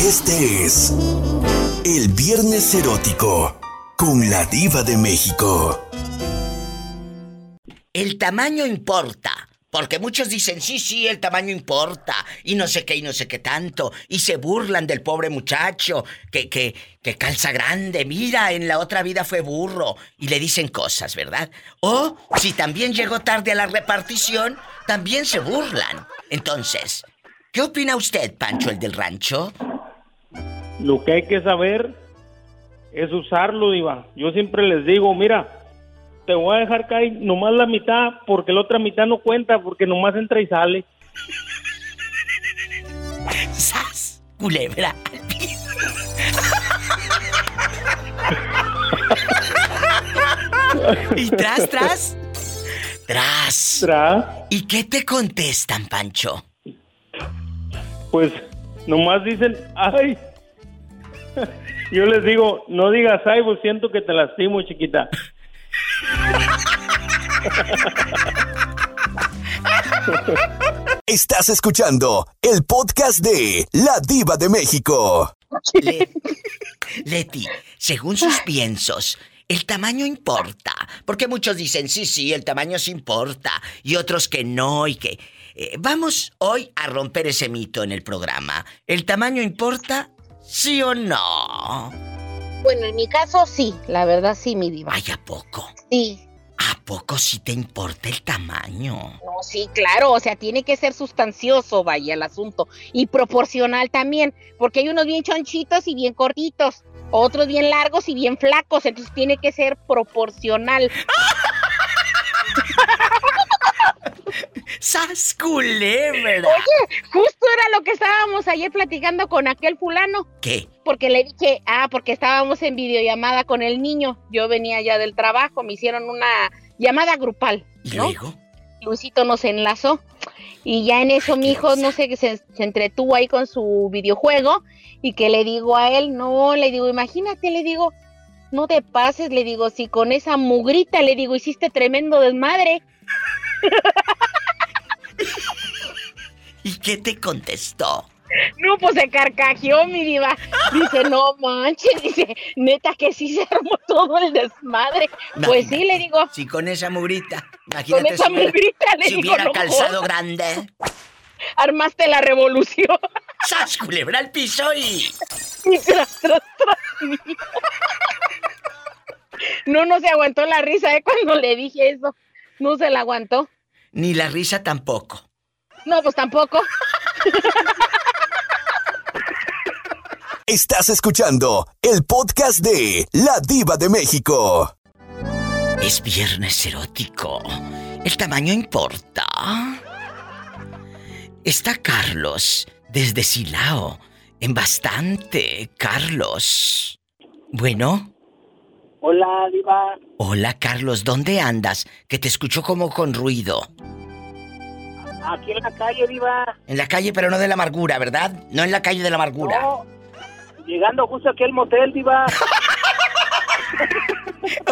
Este es el Viernes Erótico con la Diva de México. El tamaño importa. Porque muchos dicen, sí, sí, el tamaño importa, y no sé qué, y no sé qué tanto, y se burlan del pobre muchacho, que, que, que calza grande, mira, en la otra vida fue burro, y le dicen cosas, ¿verdad? O si también llegó tarde a la repartición, también se burlan. Entonces, ¿qué opina usted, Pancho, el del rancho? Lo que hay que saber es usarlo, Diva. Yo siempre les digo, mira, te voy a dejar caer nomás la mitad porque la otra mitad no cuenta porque nomás entra y sale. ¡Sas! Culebra ¿Y tras, tras? Tras. Tras. ¿Y qué te contestan, Pancho? Pues nomás dicen, ay. Yo les digo, no digas ay, pues siento que te lastimo, chiquita. Estás escuchando el podcast de La Diva de México. Leti, según sus piensos, el tamaño importa. Porque muchos dicen, sí, sí, el tamaño sí importa. Y otros que no y que... Eh, vamos hoy a romper ese mito en el programa. ¿El tamaño importa? ¿Sí o no? Bueno, en mi caso sí, la verdad sí, mi diva. ¿Ay, a poco? Sí. ¿A poco sí te importa el tamaño? No, sí, claro, o sea, tiene que ser sustancioso, vaya, el asunto. Y proporcional también, porque hay unos bien chonchitos y bien cortitos, otros bien largos y bien flacos, entonces tiene que ser proporcional. ¡Sas culebra! Oye, justo era lo que estábamos ayer platicando con aquel fulano. ¿Qué? Porque le dije, ah, porque estábamos en videollamada con el niño. Yo venía ya del trabajo, me hicieron una llamada grupal. ¿Y luego? Luisito nos enlazó. Y ya en eso mi hijo, no sé, se, se entretuvo ahí con su videojuego. Y que le digo a él, no, le digo, imagínate, le digo, no te pases, le digo, si con esa mugrita, le digo, hiciste tremendo desmadre. ¿Y qué te contestó? No, pues se carcajeó mi diva. Dice, no manches, dice, neta que sí se armó todo el desmadre. Pues sí, le digo. Sí, con esa mugrita. Imagínate con esa si hubiera, mugrita, le si digo. hubiera no calzado grande. Armaste la revolución. ¡Sas, culebra al piso y... Y tras, tras, tras, mí. No, no se aguantó la risa, ¿eh? Cuando le dije eso. No se la aguantó. Ni la risa tampoco. No, pues tampoco. Estás escuchando el podcast de La Diva de México. Es viernes erótico. El tamaño importa. Está Carlos desde Silao. En bastante, Carlos. Bueno. Hola, Diva. Hola, Carlos. ¿Dónde andas? Que te escucho como con ruido. Aquí en la calle, Diva. En la calle, pero no de la amargura, ¿verdad? No en la calle de la amargura. No, llegando justo aquí al motel, Diva.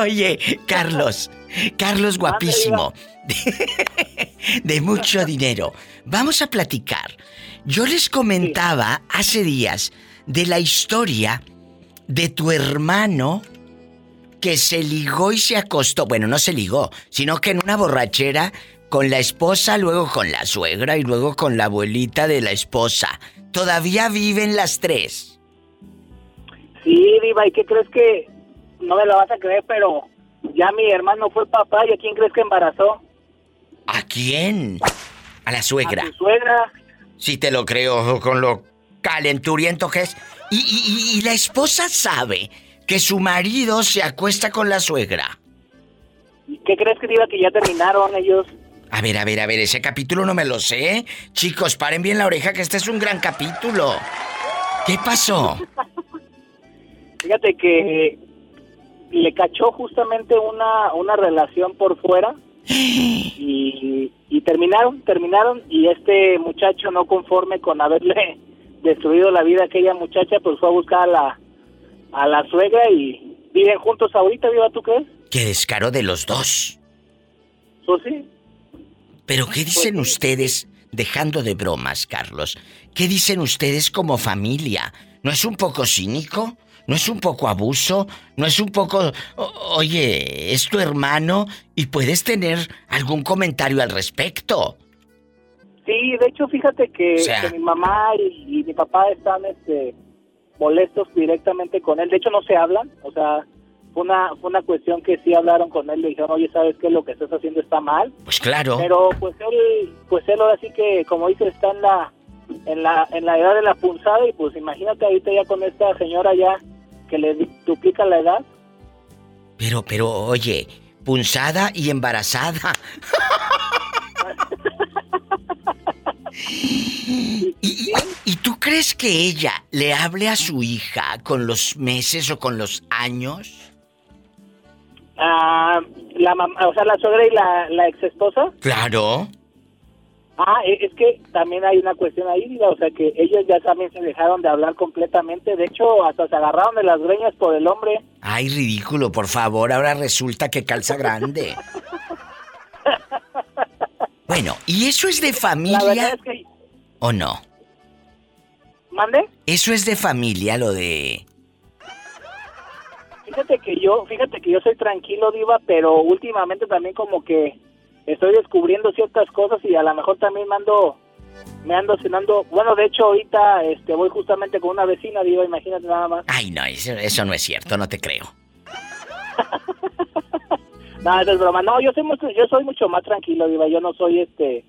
Oye, Carlos, Carlos guapísimo, de, de mucho dinero. Vamos a platicar. Yo les comentaba hace días de la historia de tu hermano que se ligó y se acostó. Bueno, no se ligó, sino que en una borrachera con la esposa, luego con la suegra y luego con la abuelita de la esposa. Todavía viven las tres. Sí, Diva, ¿y qué crees que no me lo vas a creer, pero ya mi hermano fue papá y a quién crees que embarazó? ¿A quién? A la suegra. A tu suegra. Sí te lo creo con lo calenturiento que es. Y, y- y- y la esposa sabe que su marido se acuesta con la suegra. ¿Y qué crees que Diva que ya terminaron ellos? A ver, a ver, a ver, ese capítulo no me lo sé. Chicos, paren bien la oreja que este es un gran capítulo. ¿Qué pasó? Fíjate que le cachó justamente una, una relación por fuera y, y terminaron, terminaron y este muchacho no conforme con haberle destruido la vida a aquella muchacha, pues fue a buscar a la, a la suegra y viven juntos ahorita, viva tú crees? Qué descaro de los dos. Pues sí. Pero ¿qué dicen ustedes, dejando de bromas, Carlos? ¿Qué dicen ustedes como familia? ¿No es un poco cínico? ¿No es un poco abuso? ¿No es un poco... oye, es tu hermano y puedes tener algún comentario al respecto? Sí, de hecho, fíjate que, mi mamá y, mi papá están este, molestos directamente con él. De hecho, no se hablan. O sea, fue una, fue una cuestión que sí hablaron con él. Le dijeron, oye, ¿sabes qué? Lo que estás haciendo está mal. Pues claro. Pero pues él, pues él ahora sí que, como dice, está en la, en la, en la edad de la punzada. Y pues imagínate ahorita ya con esta señora ya que le duplica la edad. Pero, pero, oye, punzada y embarazada. ¿Y, tú crees que ella le hable a su hija con los meses o con los años? Ah, la mamá, o sea, la suegra y la, la ex esposa. Claro. Ah, e, es que también hay una cuestión ahí, o sea, que ellos ya también se dejaron de hablar completamente. De hecho, hasta se agarraron de las greñas por el hombre. Ay, ridículo, por favor, ahora resulta que calza grande. bueno, ¿y eso es de familia? ¿O no? ¿Mande? Eso es de familia, lo de... Fíjate que yo, fíjate que yo soy tranquilo, Diva, pero últimamente también como que estoy descubriendo ciertas cosas y a lo mejor también me ando, me ando cenando. Bueno, de hecho, ahorita este, voy justamente con una vecina, digo, imagínate nada más. Ay, no, eso, no es cierto, no te creo. no, es broma. No, yo soy, mucho, yo soy mucho más tranquilo, Diva. Yo no soy este.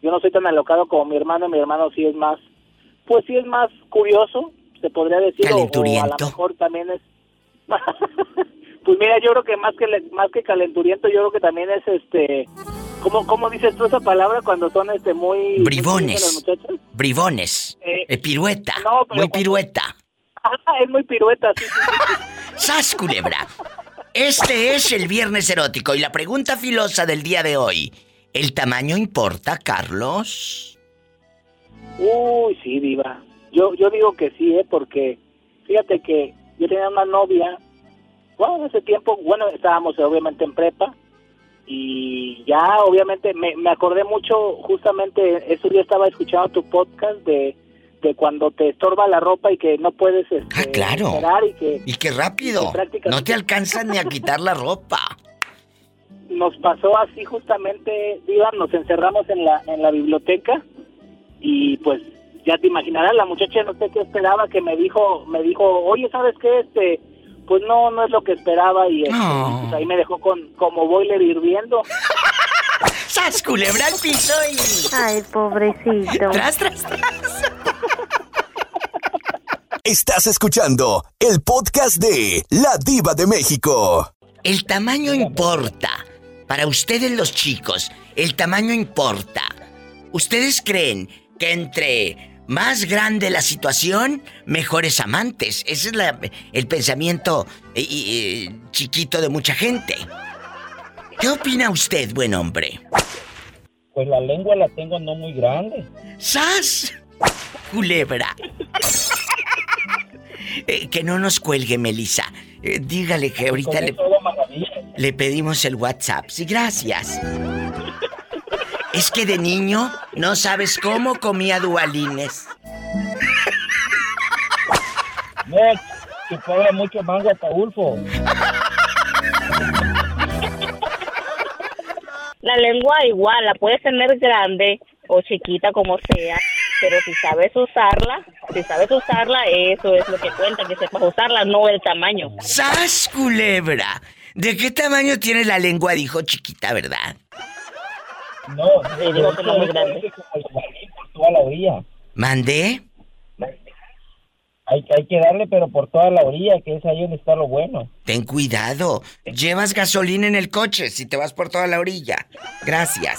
Yo no soy tan alocado como mi hermano. Mi hermano sí es más. Pues sí es más curioso, se podría decir. Calenturiento. O, a lo mejor también es. Pues mira, yo creo que más que más que calenturiento, yo creo que también es este ¿Cómo, ¿Cómo dices tú esa palabra cuando son este muy bribones? bribones. Eh, eh, pirueta. muy pirueta. Ah, es muy pirueta, sí, ¡Sas, culebra! Este es el viernes erótico y la pregunta filosa del día de hoy. ¿El tamaño importa, Carlos? Uy, sí, diva. Yo, yo digo que sí, ¿eh? Porque fíjate que yo tenía una novia bueno, en ese tiempo, bueno, estábamos obviamente en prepa y ya obviamente me, me acordé mucho, justamente ese día estaba escuchando tu podcast de, de cuando te estorba la ropa y que no puedes este, ah, claro. y que... Y que rápido, no te alcanzan ni a quitar la ropa. Nos pasó así justamente, Diva, nos encerramos en la, en la biblioteca y pues ya te imaginarás, la muchacha no sé qué esperaba, que me dijo, me dijo, oye, ¿sabes qué? Este, pues no, no es lo que esperaba y este, pues ahí me dejó con como boiler hirviendo. ¡Sas, culebra al piso y... Ay, pobrecito. Tras, tras, tras. Estás escuchando el podcast de La Diva de México. El tamaño importa. Para ustedes los chicos, el tamaño importa. ¿Ustedes creen que entre más grande la situación, mejores amantes. Ese es el pensamiento eh, eh, chiquito de mucha gente. ¿Qué opina usted, buen hombre? Pues la lengua la tengo no muy grande. ¡Sas! Culebra. Eh, que no nos cuelgue, Melissa. dígale que ahorita le, le pedimos el WhatsApp. Sí, gracias. Es que de niño no sabes cómo comía dualines. No, puede mucho mango Paulfo. La lengua igual, la puedes tener grande o chiquita como sea, pero si sabes usarla, si sabes usarla, eso es lo que cuenta, que sepas usarla, no el tamaño. ¡Sas, culebra! ¿De qué tamaño tiene la lengua? Dijo chiquita, ¿verdad? No, digo que no muy grande. por toda la orilla. ¿Mandé? Hay, hay que darle, pero por toda la orilla, que es ahí donde está lo bueno. Ten cuidado. Llevas gasolina en el coche si te vas por toda la orilla. Gracias.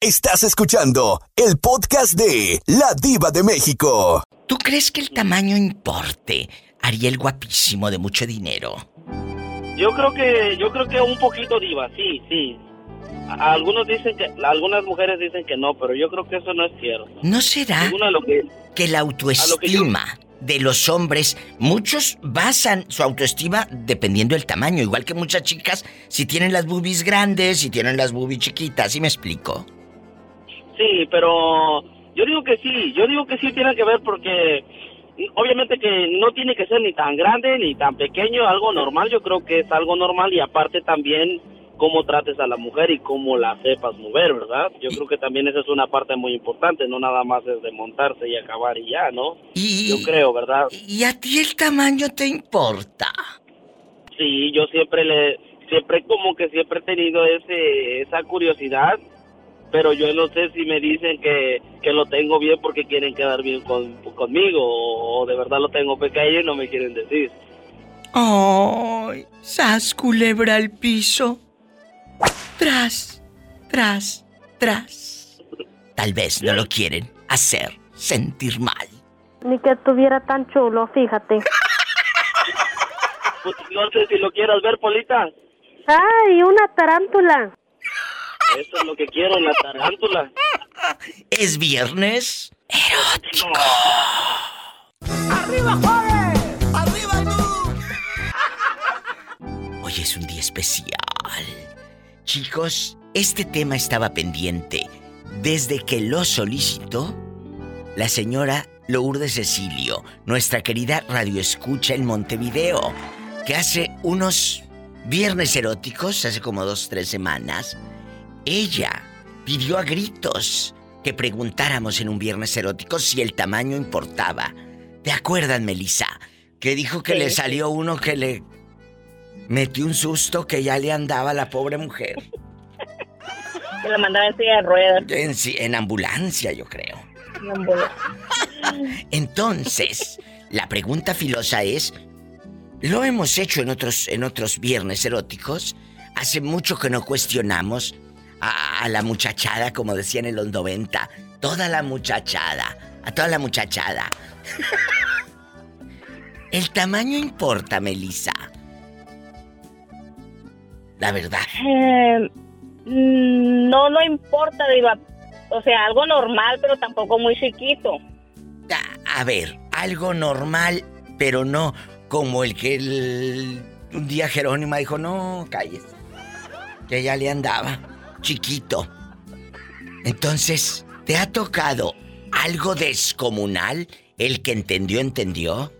Estás escuchando el podcast de La Diva de México. ¿Tú crees que el tamaño importe? Ariel guapísimo de mucho dinero. Yo creo que, yo creo que un poquito diva, sí, sí. algunos dicen que, algunas mujeres dicen que no, pero yo creo que eso no es cierto. ¿No será que, la autoestima de los hombres, muchos basan su autoestima dependiendo del tamaño, igual que muchas chicas, si tienen las boobies grandes, si tienen las boobies chiquitas, ¿sí me explico? Sí, pero Yo digo que sí, yo digo que sí tiene que ver porque obviamente que no tiene que ser ni tan grande ni tan pequeño, algo normal, yo creo que es algo normal y aparte también cómo trates a la mujer y cómo la sepas mover, ¿verdad? Yo creo que también esa es una parte muy importante, no nada más es de montarse y acabar y ya, ¿no? Y, yo creo, ¿verdad? ¿Y a ti el tamaño te importa? Sí, yo siempre le, siempre como que siempre he tenido ese, esa curiosidad, pero yo no sé si me dicen que, que lo tengo bien porque quieren quedar bien con, conmigo o de verdad lo tengo pequeño y no me quieren decir. ¡Ay! ¡Sas culebra al piso! Tras, tras, tras. Tal vez no lo quieren hacer sentir mal. Ni que estuviera tan chulo, fíjate. Pues no sé si lo quieras ver, Polita. ¡Ay, una tarántula! Eso es lo que quiero, la tarántula. Es viernes erótico. ¡Arriba, Juárez! ¡Arriba, Hoy es un día especial. Chicos, este tema estaba pendiente desde que lo solicitó la señora Lourdes Cecilio, nuestra querida radioescucha en Montevideo, que hace unos viernes eróticos, hace como dos, tres semanas, ella pidió a gritos que preguntáramos en un viernes erótico si el tamaño importaba. ¿Te acuerdas, Melissa? Que dijo que le salió uno que le metió un susto que ya le andaba a la pobre mujer. Que la mandaba en silla de ruedas. En, ambulancia, yo creo. En ambulancia. Entonces, la pregunta filosa es, ¿lo hemos hecho en otros, en otros viernes eróticos? Hace mucho que no cuestionamos a, a la muchachada, como decían en los 90. Toda la muchachada. A toda la muchachada. El tamaño importa, Melissa. La verdad. Eh, no, no importa, Diva. O sea, algo normal, pero tampoco muy chiquito. A, a ver, algo normal, pero no como el que el- un día Jerónima dijo, no, calles. Que ya le andaba, chiquito. Entonces, ¿te ha tocado algo descomunal? El que entendió, entendió.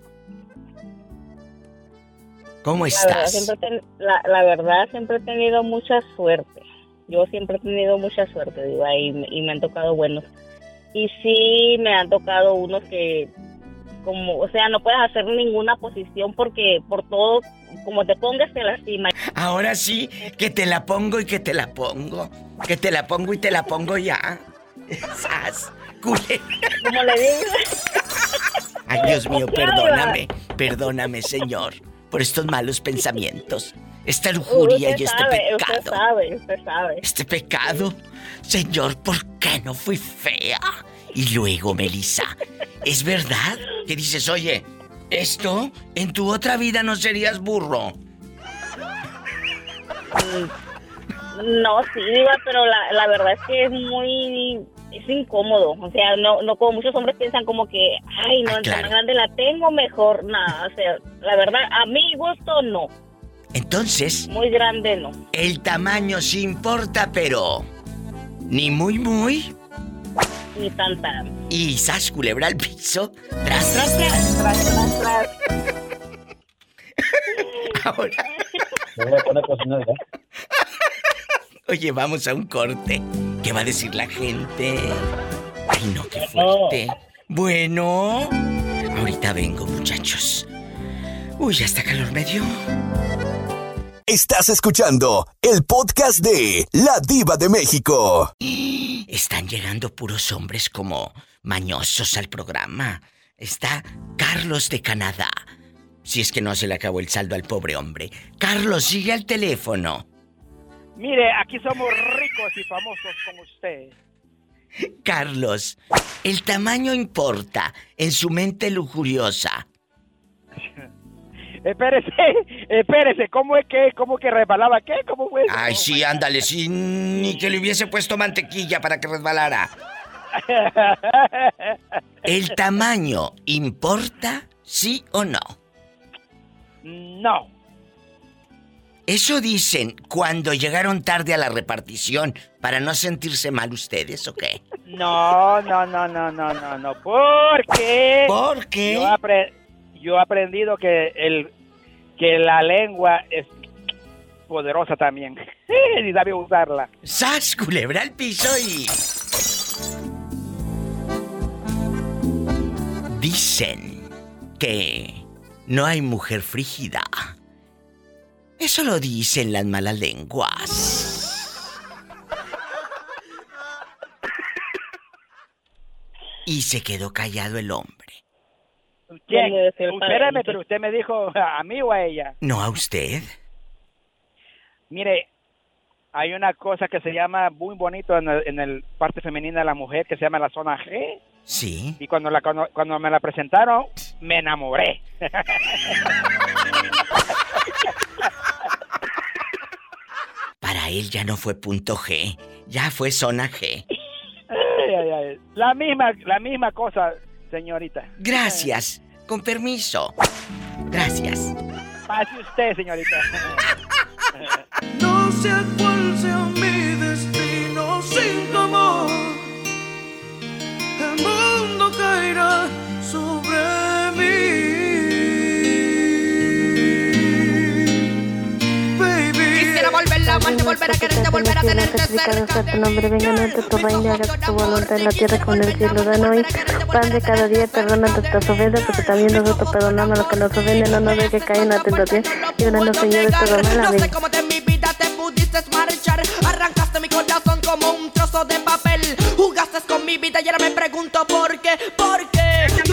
¿Cómo La verdad, estás? ten- la, la verdad, siempre he tenido mucha suerte. Yo siempre he tenido mucha suerte, Diva, y, y me han tocado buenos. Y sí, me han tocado unos que, como, o sea, no puedes hacer ninguna posición porque por todo, como te pongas, te lastima. Ahora sí, que te la pongo y que te la pongo. Que te la pongo y te la pongo ya. Sas, culé. Como le digo. Ay, Dios mío, perdóname. Perdóname, Señor, por estos malos pensamientos. Esta lujuria Usted y este sabe, Usted pecado. sabe, usted sabe. Este pecado. Señor, ¿por qué no fui fea? Y luego, Melissa, ¿es verdad que dices, oye, esto en tu otra vida no serías burro? No, sí, Diva, pero la, la verdad es que es muy... Es incómodo, o sea, no, no como muchos hombres piensan como que, ay, no, entre más grande la tengo, mejor, nada, o sea, la verdad, a mi gusto no, Entonces, muy grande no. el tamaño sí importa, pero ni muy, muy. Ni tan tan. Y sas culebra al piso. Tras, tras, tras. Tras, tras, tras. Ahora. Me voy a poner ¿eh? Oye, vamos a un corte. ¿Qué va a decir la gente? Ay, no, qué fuerte. Bueno. Ahorita vengo, muchachos. Uy, ya está calor medio. Estás escuchando el podcast de La Diva de México. Están llegando puros hombres como mañosos al programa. Está Carlos de Canadá. Si es que no se le acabó el saldo al pobre hombre. Carlos, sigue al teléfono. Mire, aquí somos ricos y famosos como usted. Carlos, el tamaño importa en su mente lujuriosa. Espérese, espérese, ¿cómo es que, cómo que resbalaba qué? ¿Cómo fue eso? Ay, sí, ándale, sí, ni que le hubiese puesto mantequilla para que resbalara. ¿El tamaño importa, sí o no? No, Eso dicen cuando llegaron tarde a la repartición para no sentirse mal ustedes, ¿o qué? No, no, no, no, no, no, no. ¿Por qué? Yo, apre- yo he aprendido que el que la lengua es poderosa también. y sabe usarla. ¡Sas, culebra al piso y... Dicen que no hay mujer frígida. Eso lo dicen las malas lenguas. Y se quedó callado el hombre. ¿Quién? Espérame, pero usted me dijo a mí o a ella. ¿No a usted? Mire, hay una cosa que se llama muy bonito en el, en el parte femenina de la mujer que se llama la zona G. Sí. Y cuando, la, cuando, cuando me la presentaron, me enamoré. Para él ya no fue punto G, ya fue zona G. La misma, la misma cosa, señorita. Gracias. Con permiso. Gracias. Pase usted, señorita. No sé cuál sea mi destino sin tu amor. El mundo caerá sobre mí. Amarte, volver a quererte, volver a tenerte cerca. tu nombre, venga a tu reino, haga tu voluntad en la tierra como en el cielo. Danos hoy pan de cada día, perdona nuestras ofensas, porque también nosotros perdonamos a los que nos ofenden, no nos dejes caer en la tentación, y líbranos, Señor, todo mal. No Amén. sé cómo de mi vida te pudiste marchar. Arrancaste mi corazón como un trozo de papel. Jugaste con mi vida y ahora me pregunto por qué. ¿Por qué?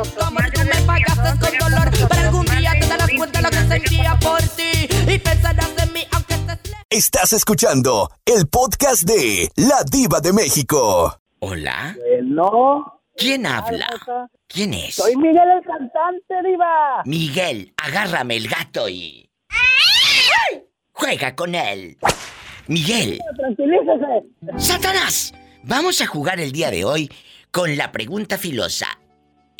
Nosotros. Como tú me pagaste con dolor. Pero algún día te darás cuenta lo que sentía por ti. Y pensarás en mí aunque estés lejos. Estás escuchando el podcast de La Diva de México. Hola. No. ¿Quién habla? ¿Quién es? Soy Miguel el cantante, diva. Miguel, agárrame el gato y... Juega con él. Miguel, Tranquilícese. Satanás, vamos a jugar el día de hoy con la pregunta filosa.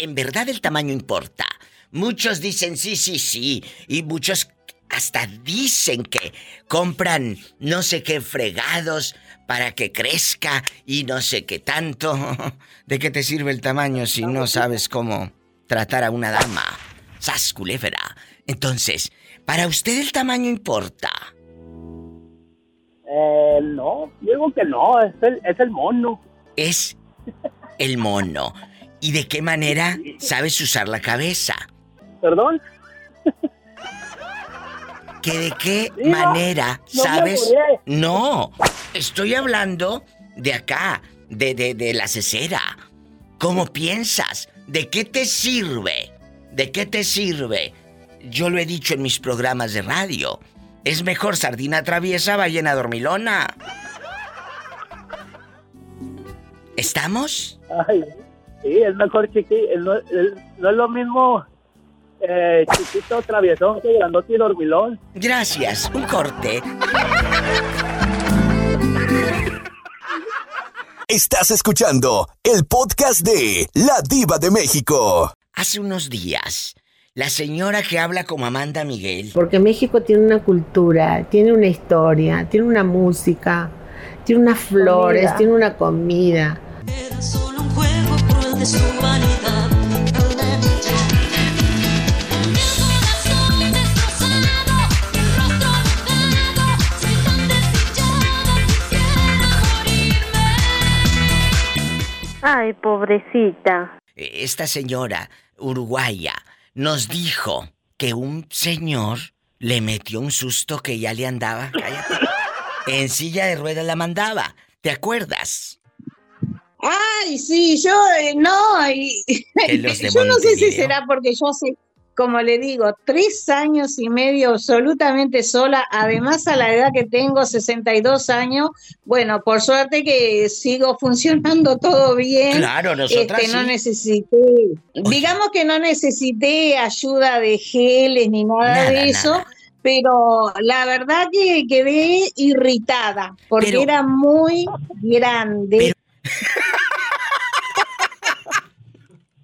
¿En verdad el tamaño importa? Muchos dicen sí, sí, sí, y muchos hasta dicen que compran no sé qué fregados para que crezca y no sé qué tanto. ¿De qué te sirve el tamaño si no sabes cómo tratar a una dama? ¡Sas, culebra! Entonces, ¿para usted el tamaño importa? Eh, no, digo que no, es el, es el mono. es el mono. ¿Y de qué manera sabes usar la cabeza? ¿Perdón? ¿Que de qué manera no sabes? No, estoy hablando de acá, de, de, de la cesera. ¿Cómo piensas? ¿De qué te sirve? ¿De qué te sirve? Yo lo he dicho en mis programas de radio. Es mejor sardina traviesa, ballena dormilona. ¿Estamos? Ay, sí, es mejor chiqui, el- no, el- no es lo mismo eh, chiquito traviesón que grandote y dormilón. Gracias. Un corte. Estás escuchando el podcast de La Diva de México. Hace unos días, la señora que habla como Amanda Miguel Porque México tiene una cultura, tiene una historia, tiene una música, tiene unas flores, Comida. tiene una comida. Era solo un juego cruel de su vanidad. Mi corazón destrozado, mi rostro mojado, soy tan desdichada, quisiera morirme. Ay, pobrecita. esta señora uruguaya nos dijo que un señor le metió un susto que ya le andaba, cállate, en silla de ruedas la mandaba. ¿Te acuerdas? Ay, sí, yo eh, no, y- yo no sé si será porque yo hace, como le digo, tres años y medio absolutamente sola, además a la edad que tengo, 62 años, bueno, por suerte que sigo funcionando todo bien. Claro, nosotras Este, no sí. necesité, digamos que no necesité ayuda de geles ni nada, Nada, de eso. nada. Pero la verdad que quedé irritada porque Pero- era muy grande.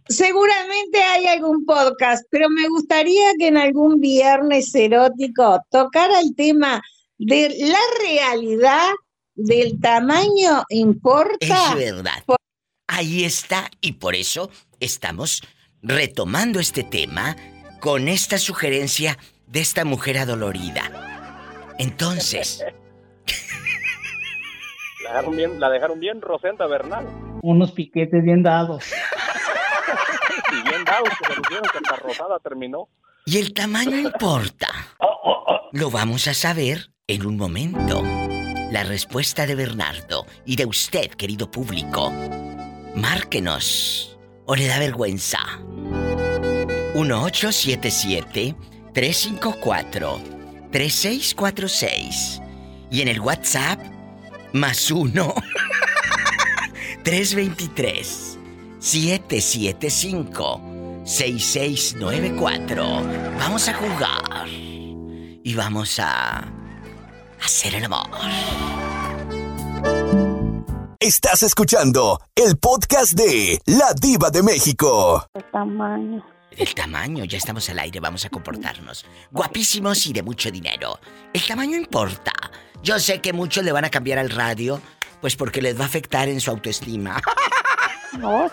Seguramente hay algún podcast, pero me gustaría que en algún viernes erótico tocara el tema de la realidad del tamaño importa. Es verdad. Ahí está y por eso estamos retomando este tema con esta sugerencia de esta mujer adolorida. Entonces, La dejaron bien, la dejaron bien Rosenda Bernal. Unos piquetes bien dados. Y bien dados que se pusieron que hasta Rosada terminó. ¿y el tamaño importa? Lo vamos a saber en un momento. La respuesta de Bernardo y de usted, querido público. Márquenos. ¿O le da vergüenza? 1877-354-3646. Y en el WhatsApp, más uno. 323-775-6694. Vamos a jugar. Y vamos a... Hacer el amor. Estás escuchando el podcast de La Diva de México. Tamaño. El tamaño, ya estamos al aire, vamos a comportarnos. Guapísimos y de mucho dinero. El tamaño importa. Yo sé que muchos le van a cambiar al radio, pues porque les va a afectar en su autoestima. No,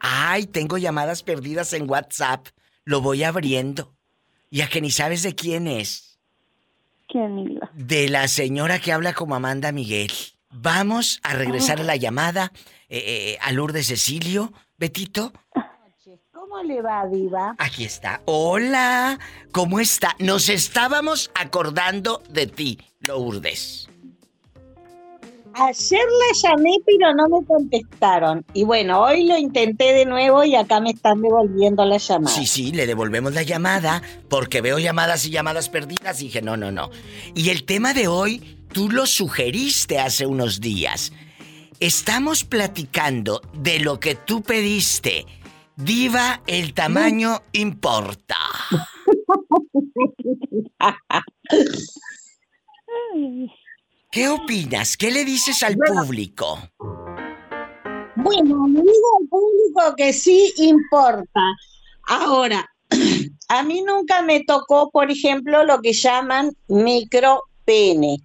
Ay, tengo llamadas perdidas en WhatsApp. Lo voy abriendo. Ya que ni sabes de quién es. ¿quién? De la señora que habla como Amanda Miguel. Vamos a regresar a la llamada eh, eh, a Lourdes Cecilio. Betito, ¿Cómo le va, Diva? aquí está. Hola, ¿cómo está? Nos estábamos acordando de ti, Lourdes. Ayer la llamé, pero no me contestaron. Y bueno, hoy lo intenté de nuevo y acá me están devolviendo la llamada. Sí, sí, le devolvemos la llamada porque veo llamadas y llamadas perdidas y dije, no, no, no. Y el tema de hoy, tú lo sugeriste hace unos días. Estamos platicando de lo que tú pediste. Diva, el tamaño importa. ¿Qué opinas? ¿Qué le dices al público? Bueno, le digo al público que sí importa. Ahora, a mí nunca me tocó, por ejemplo, lo que llaman micropene,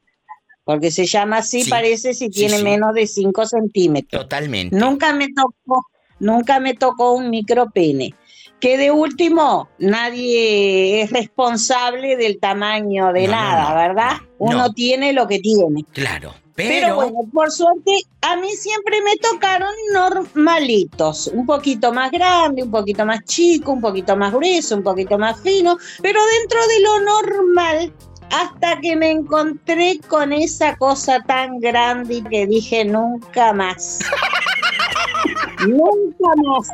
porque se llama así, Sí, parece si sí, tiene sí. menos de 5 centímetros. Totalmente. Nunca me tocó, nunca me tocó un micropene. Que de último, nadie es responsable del tamaño de No, nada, no, ¿verdad? Uno no. tiene lo que tiene. Claro, Pero, pero... bueno, por suerte, a mí siempre me tocaron normalitos, un poquito más grande, un poquito más chico, un poquito más grueso, un poquito más fino, pero dentro de lo normal, hasta que me encontré con esa cosa tan grande y que dije nunca más. nunca más.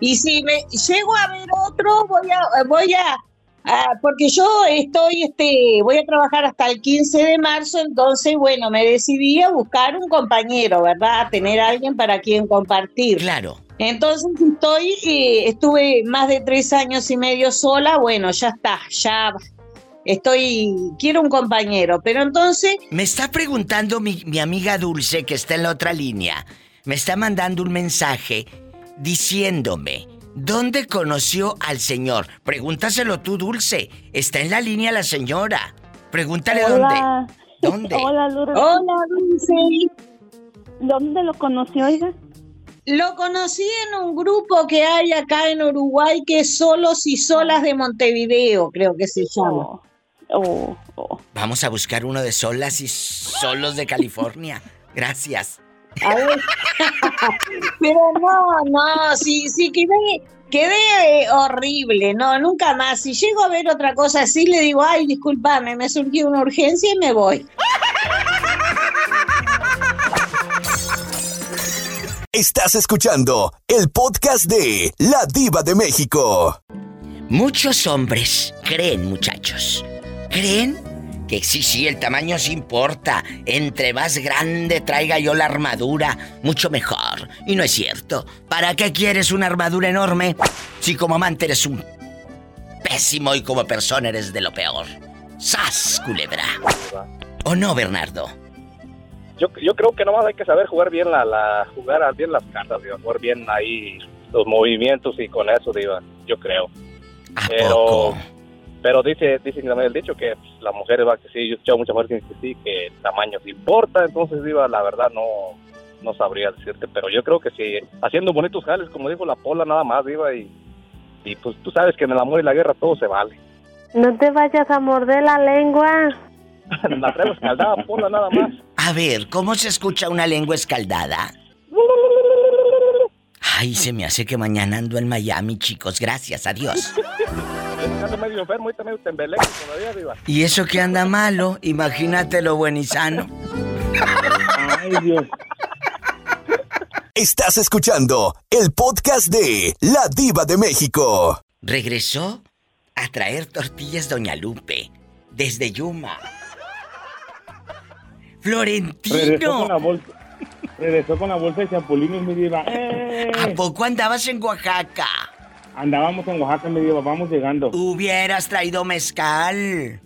Y si me llego a ver otro, voy a, voy a, a- porque yo estoy, este, voy a trabajar hasta el 15 de marzo, entonces, bueno, me decidí a buscar un compañero, ¿verdad? A tener alguien para quien compartir. Claro. Entonces estoy, eh, estuve más de tres años y medio sola, bueno, ya está, ya estoy, quiero un compañero, pero entonces Me está preguntando mi, mi amiga Dulce, que está en la otra línea. Me está mandando un mensaje diciéndome, ¿dónde conoció al señor? Pregúntaselo tú, Dulce. Está en la línea la señora. Pregúntale Hola. dónde. ¿Dónde? Hola, Lourdes. Hola, Dulce. ¿Dónde lo conoció, oiga? Lo conocí en un grupo que hay acá en Uruguay que es Solos y Solas de Montevideo, creo que se llama. Oh, Vamos a buscar uno de solas y solos de California. Gracias. A ver. Pero no, no, sí, sí, quedé, quedé eh, horrible, no, nunca más. Si llego a ver otra cosa así, le digo, ay, discúlpame, me surgió una urgencia y me voy. Estás escuchando el podcast de La Diva de México. Muchos hombres creen, muchachos, creen que sí, sí, el tamaño sí importa. Entre más grande traiga yo la armadura, mucho mejor. Y no es cierto. ¿Para qué quieres una armadura enorme si como amante eres un pésimo y como persona eres de lo peor? ¡Sas, culebra! ¿O no, Bernardo? Yo, yo creo que nomás hay que saber jugar bien la, la jugar bien las cartas, digo, jugar bien ahí los movimientos y con eso, Diva, yo creo. ¿A pero, poco? Pero dice, dicen también el dicho que pues, las mujeres va que sí, yo he escuchado muchas mujeres que sí, que el tamaño sí importa, entonces Diva, la verdad no, no sabría decirte, pero yo creo que sí, haciendo bonitos jales, como dijo la Pola, nada más, Diva, y, y pues tú sabes que en el amor y la guerra todo se vale. No te vayas a morder la lengua. la traigo escaldada, Pola, nada más. A ver, ¿cómo se escucha una lengua escaldada? Ay, se me hace que mañana ando en Miami, chicos. Gracias, adiós. Ando medio enfermo, ahorita medio tembeleque todavía, Diva. Y eso que anda malo, imagínate lo buen y sano. Ay, Dios. Estás escuchando el podcast de La Diva de México. Regresó a traer tortillas Doña Lupe desde Yuma. Regresó con la Florentino, bolsa. Regresó con la bolsa de chapulines, mi diva. ¡Eh! ¿a poco andabas en Oaxaca? Andábamos en Oaxaca, mi diva, vamos llegando. Hubieras traído mezcal.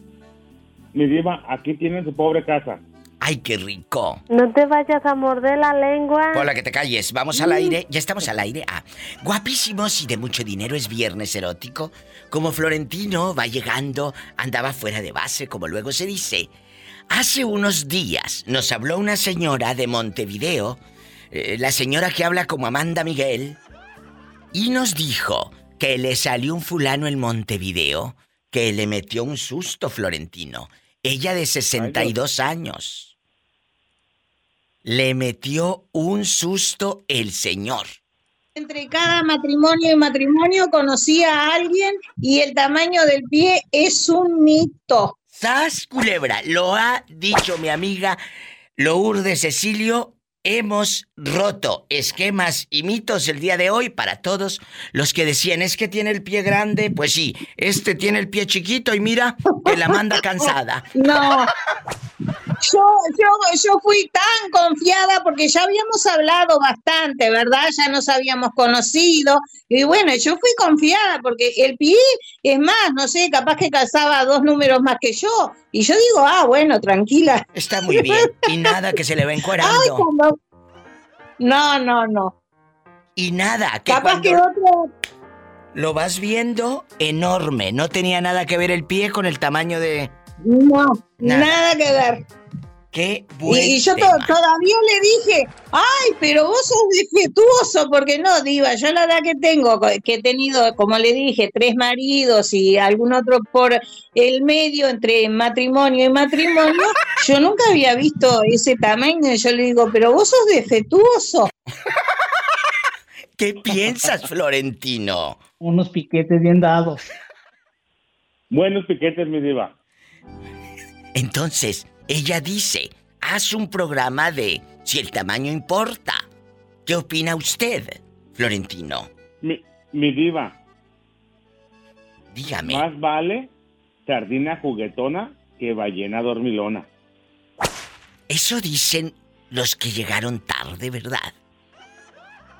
Mi diva, aquí tienen su pobre casa. Ay, qué rico. No te vayas a morder la lengua. Hola, que te calles. Vamos al aire. Ya estamos al aire. Ah, guapísimos y de mucho dinero es viernes erótico. Como Florentino va llegando, andaba fuera de base, como luego se dice. Hace unos días nos habló una señora de Montevideo, eh, la señora que habla como Amanda Miguel, y nos dijo que le salió un fulano en Montevideo que le metió un susto Florentino. Ella de 62 años. Le metió un susto el señor. Entre cada matrimonio y matrimonio conocí a alguien y el tamaño del pie es un mito. ¡Sas, culebra! Lo ha dicho mi amiga Lourdes Cecilio. Hemos roto esquemas y mitos el día de hoy para todos los que decían es que tiene el pie grande. Pues sí, este tiene el pie chiquito y mira que la manda cansada. No. Yo, yo, yo fui tan confiada porque ya habíamos hablado bastante, ¿verdad? Ya nos habíamos conocido. Y bueno, yo fui confiada porque el pie, es más, no sé, capaz que calzaba dos números más que yo. Y yo digo, ah, bueno, tranquila. Está muy bien. Y nada que se le va Ay, encuerando. cuando- No, no, no. Y nada, que Capaz cuando que otro. lo vas viendo enorme. No tenía nada que ver el pie con el tamaño de... No, Nada. nada, que ver. Qué Y, buen y yo to- todavía le dije, ay, pero vos sos defectuoso, porque no, Diva, yo la edad que tengo, que he tenido, como le dije, tres maridos y algún otro por el medio entre matrimonio y matrimonio, yo nunca había visto ese tamaño. Y yo le digo, pero vos sos defectuoso. ¿Qué piensas, Florentino? Unos piquetes bien dados. Buenos piquetes, mi diva. Entonces, ella dice, haz un programa de si el tamaño importa. ¿Qué opina usted, Florentino? Mi, mi diva, Dígame. más vale sardina juguetona que ballena dormilona. Eso dicen los que llegaron tarde, ¿verdad?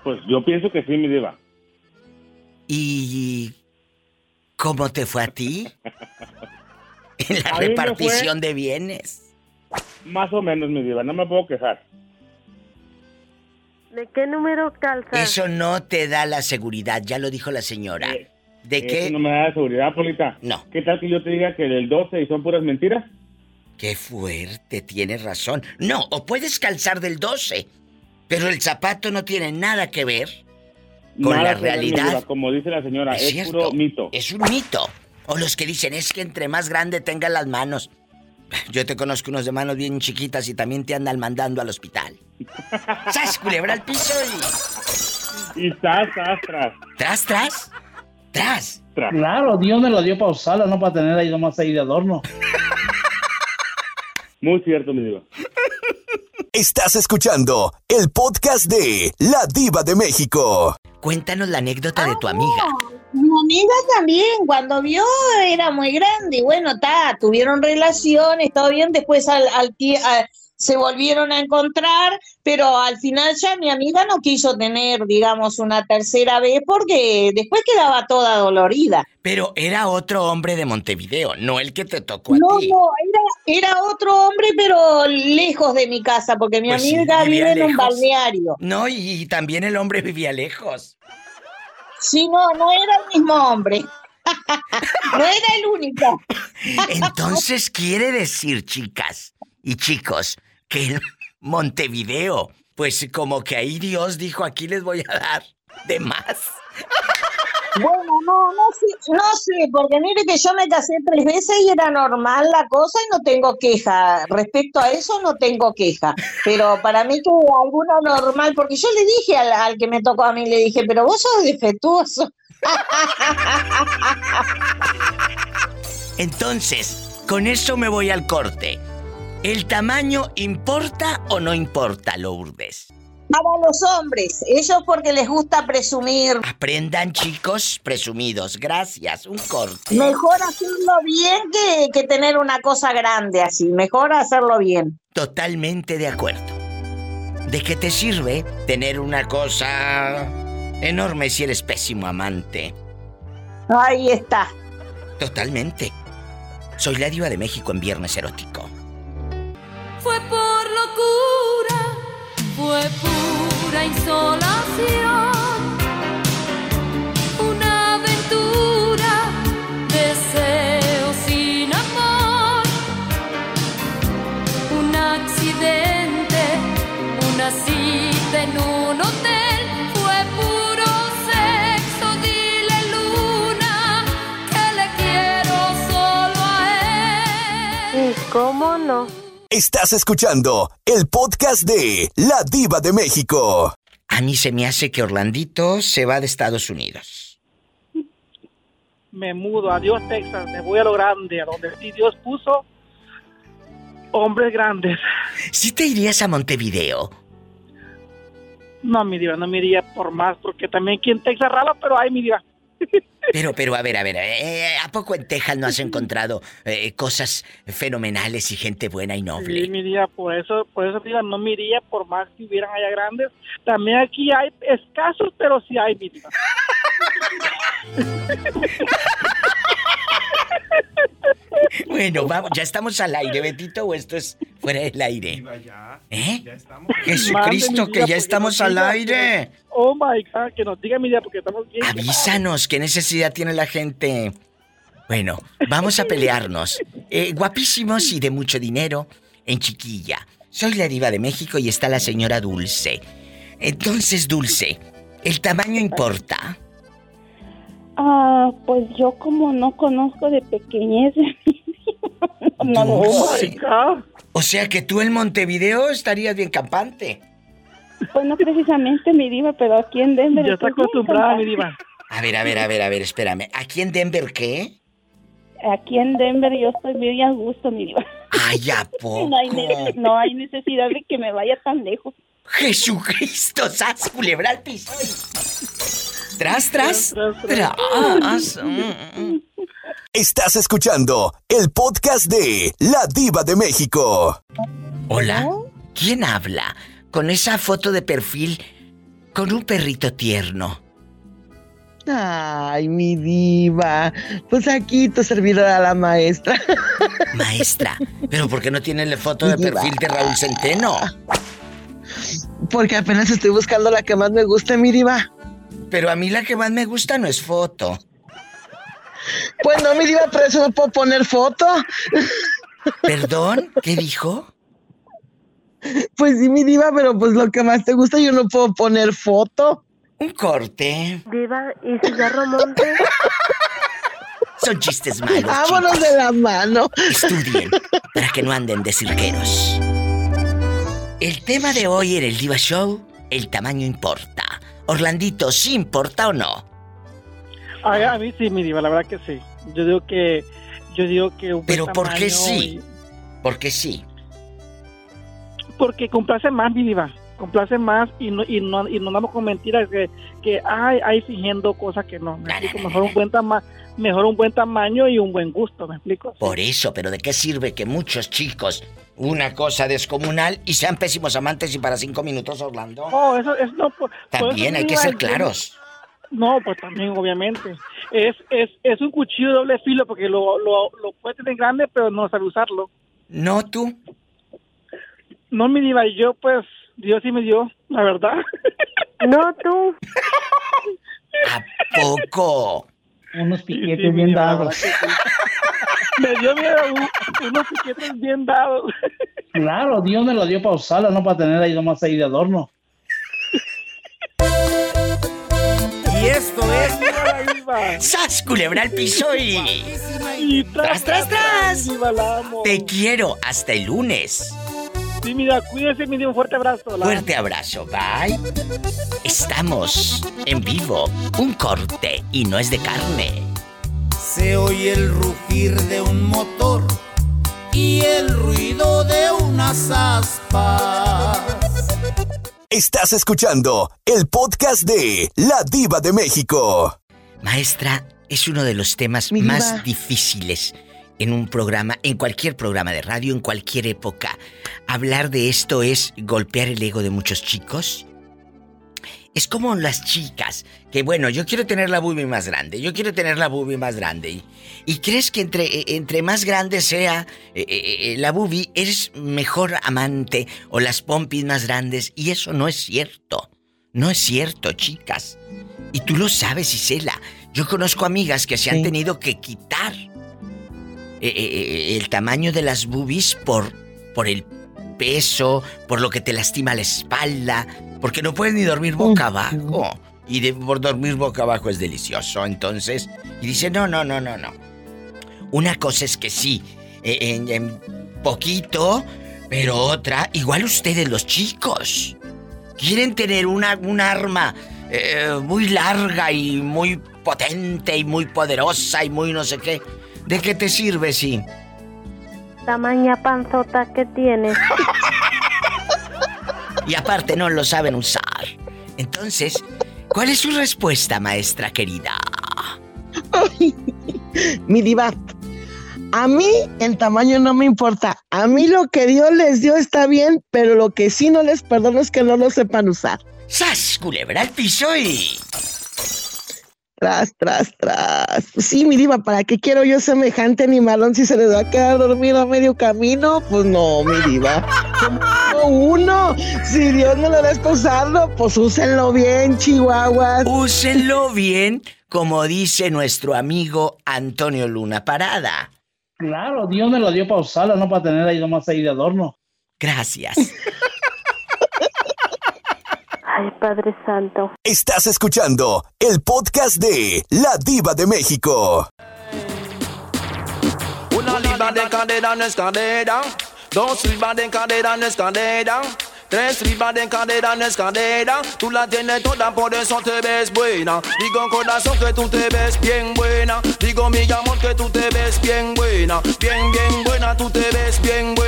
Pues yo pienso que sí, mi diva. ¿Y cómo te fue a ti? En la repartición de bienes. Más o menos, mi diva, no me puedo quejar. ¿De qué número calza? Eso no te da la seguridad, ya lo dijo la señora. ¿De Eso qué? no me da seguridad, Polita. No. ¿Qué tal que yo te diga que del 12 y son puras mentiras? Qué fuerte, tienes razón. No, o puedes calzar del 12, pero el zapato no tiene nada que ver con Nada la ver, realidad. diva, como dice la señora, Es es, puro mito. Es un mito. O los que dicen es que entre más grande tengan las manos. Yo te conozco unos de manos bien chiquitas y también te andan mandando al hospital. ¡Sas, culebra al piso y... Y tras, tras, tras. ¿Tras, tras? ¿Tras? Claro, Dios me lo dio para usarla, no para tener ahí nomás ahí de adorno. Muy cierto, mi diva. Estás escuchando el podcast de La Diva de México. Cuéntanos la anécdota de tu amiga. Mi amiga también, cuando vio, era muy grande. Y bueno, está, tuvieron relaciones, todo bien. Después al, al tie- a- se volvieron a encontrar, pero al final ya mi amiga no quiso tener, digamos, una tercera vez porque después quedaba toda dolorida. Pero era otro hombre de Montevideo, no el que te tocó a No, ti. no, era, era otro hombre, pero lejos de mi casa, porque mi Pues sí, amiga vivía vive en un balneario. No, y, y también el hombre vivía lejos. Sí, no, no era el mismo hombre. no era el único. Entonces quiere decir, chicas y chicos, que el Montevideo, pues como que ahí Dios dijo, aquí les voy a dar de más. Bueno, no, no sé, no sé, porque mire que yo me casé tres veces y era normal la cosa y no tengo queja. Respecto a eso no tengo queja. Pero para mí que alguno normal, porque yo le dije al, al que me tocó a mí, le dije, pero vos sos defectuoso. Entonces, con eso me voy al corte. ¿El tamaño importa o no importa, Lourdes? Para los hombres, ellos porque les gusta presumir. Aprendan, chicos, presumidos. Gracias, un corte. Mejor hacerlo bien que, que tener una cosa grande así. Mejor hacerlo bien. Totalmente de acuerdo. ¿De qué te sirve tener una cosa enorme si eres pésimo amante? Ahí está. Totalmente. Soy la diva de México en Viernes Erótico. Fue por locura, fue pura insolación. Una aventura, deseo sin amor. Un accidente, una cita en un hotel. Fue puro sexo, dile luna, que le quiero solo a él. ¿Y cómo no? Estás escuchando el podcast de La Diva de México. A mí se me hace que Orlandito se va de Estados Unidos. Me mudo, adiós Texas, me voy a lo grande, a donde sí Dios puso hombres grandes. ¿Sí te irías a Montevideo? No, mi diva, no me iría por más, porque también aquí en Texas raro, pero hay mi diva. Pero, pero, a ver, a ver, eh, ¿a poco en Texas no has encontrado eh, cosas fenomenales y gente buena y noble? Sí, mi diva, por eso, por eso diva, no me iría por más que hubieran allá grandes. También aquí hay escasos, pero sí hay mi diva. Bueno, vamos, ya estamos al aire, Betito, o esto es fuera del aire. ¿Eh? Jesucristo, que ya estamos al aire. Oh my God, que nos diga mi diva, porque estamos bien. Avísanos, ¿qué necesidad tiene la gente? Bueno, vamos a pelearnos. Eh, guapísimos y de mucho dinero en chiquilla. Soy la diva de México y está la señora Dulce. Entonces, Dulce, ¿el tamaño importa? Ah, pues yo como no conozco de pequeñez, no, no. O sea que tú en Montevideo estarías bien campante. pues no precisamente mi diva, pero aquí en Denver. Ya está acostumbrada, mi diva. A ver, a ver, a ver, a ver, espérame. ¿Aquí en Denver qué? Aquí en Denver yo estoy muy a gusto, mi diva. Ay, ¿a poco? No hay, no hay necesidad de que me vaya tan lejos. Jesucristo, sas, culebra al piso. Tras, tras, tras. Estás escuchando el podcast de La Diva de México. Hola, ¿quién habla? Con esa foto de perfil con un perrito tierno. Ay, mi diva. Pues aquí tu servidora la maestra. Maestra, pero ¿por qué no tiene la foto de Diva. perfil de Raúl Centeno? Porque apenas estoy buscando la que más me gusta, mi diva. Pero a mí la que más me gusta no es foto. Pues no, mi diva, por eso no puedo poner foto. ¿Perdón? ¿Qué dijo? Pues sí, mi diva, pero pues lo que más te gusta yo no puedo poner foto. Un corte. Diva, ¿y cigarro monte? Son chistes malos. Vámonos chicos. de la mano. Estudien para que no anden de cirqueros. El tema de hoy en el Diva Show, el tamaño importa. Orlandito, ¿sí importa o no? A, a mí sí, mi diva, la verdad que sí. Yo digo que, yo digo que un Pero ¿por qué sí? y- Porque sí. porque complace más, mi diva. Complace más y no, y no, y no damos con mentiras que, que ay, hay fingiendo cosas que no. Me explico, mejor un buen tama mejor un buen tamaño y un buen gusto, ¿me explico? Por eso, pero ¿de qué sirve que muchos chicos, una cosa descomunal, y sean pésimos amantes y para cinco minutos, Orlando? No, eso es no. por- por También eso, hay que ser claros. No, pues también, obviamente. Es, es, es un cuchillo de doble filo porque lo, lo, lo puede tener grande, pero no sabe usarlo. ¿No tú? No, mi diva, yo pues, Dios sí me dio, la verdad. No tú. ¿A poco? Unos piquetes sí, bien dados. Me dio miedo un- unos piquetes bien dados. Claro, Dios me lo dio para usarla, no para tener ahí nomás ahí de adorno. Y esto es. ¡Sas, culebra al piso y. Y ¡Tras, tras, tras! Amo. Te quiero hasta el lunes. Sí, mira, cuídese, mi diva, un fuerte abrazo. la Fuerte abrazo, bye. Estamos en vivo. Un corte y no es de carne. Se oye el rugir de un motor y el ruido de unas aspas. Estás escuchando el podcast de La Diva de México. Maestra, es uno de los temas Mi diva. más difíciles en un programa, en cualquier programa de radio, en cualquier época. Hablar de esto es golpear el ego de muchos chicos. Es como las chicas, que bueno, yo quiero tener la boobie más grande, yo quiero tener la boobie más grande. ¿Y, y crees que entre, eh, entre más grande sea eh, eh, eh, la boobie, eres mejor amante o las pompis más grandes? Y eso no es cierto. No es cierto, chicas. Y tú lo sabes, Isela. Yo conozco amigas que se han tenido que quitar eh, eh, eh, el tamaño de las boobies por, por el peso, por lo que te lastima la espalda, porque no puedes ni dormir boca abajo. Y de, por dormir boca abajo es delicioso, entonces. Y dice, no, no, no, no, no. Una cosa es que sí, en, en poquito, pero otra, igual ustedes los chicos, quieren tener una, un arma eh, muy larga y muy potente y muy poderosa y muy no sé qué. ¿De qué te sirve si? Tamaña panzota que tienes. Y aparte no lo saben usar. Entonces, ¿cuál es su respuesta, maestra querida? Mi diva, a mí el tamaño no me importa. A mí lo que Dios les dio está bien, pero lo que sí no les perdono es que no lo sepan usar. ¡Sas, culebra al piso y... Tras, tras, tras. Sí, mi diva, ¿para qué quiero yo semejante animalón si se les va a quedar dormido a medio camino? Pues no, mi diva. ¿Cómo uno? Si Dios no lo deja usarlo, pues úsenlo bien, chihuahuas. Úsenlo bien, como dice nuestro amigo Antonio Luna Parada. Claro, Dios me lo dio para usarla, no para tener ahí nomás ahí de adorno. Gracias. Ay, Padre Santo. Estás escuchando el podcast de La Diva de México. Una libra de cadera no es cadera. Dos libras de cadera no es cadera. Tres libras de cadera no es cadera. Tú la tienes toda, por eso te ves buena. Digo corazón que tú te ves bien buena. Digo mi amor que tú te ves bien buena. Bien, bien buena, tú te ves bien buena.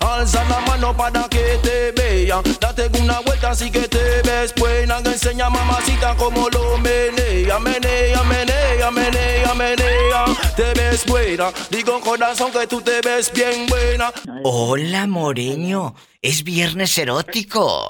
Alza la mano para que te vean. Date una vuelta así que te ves buena. Que enseña mamacita como lo menea. Menea, menea, menea, menea. Te ves buena. Digo corazón que tú te ves bien buena. Hola, Moreño. Es viernes erótico.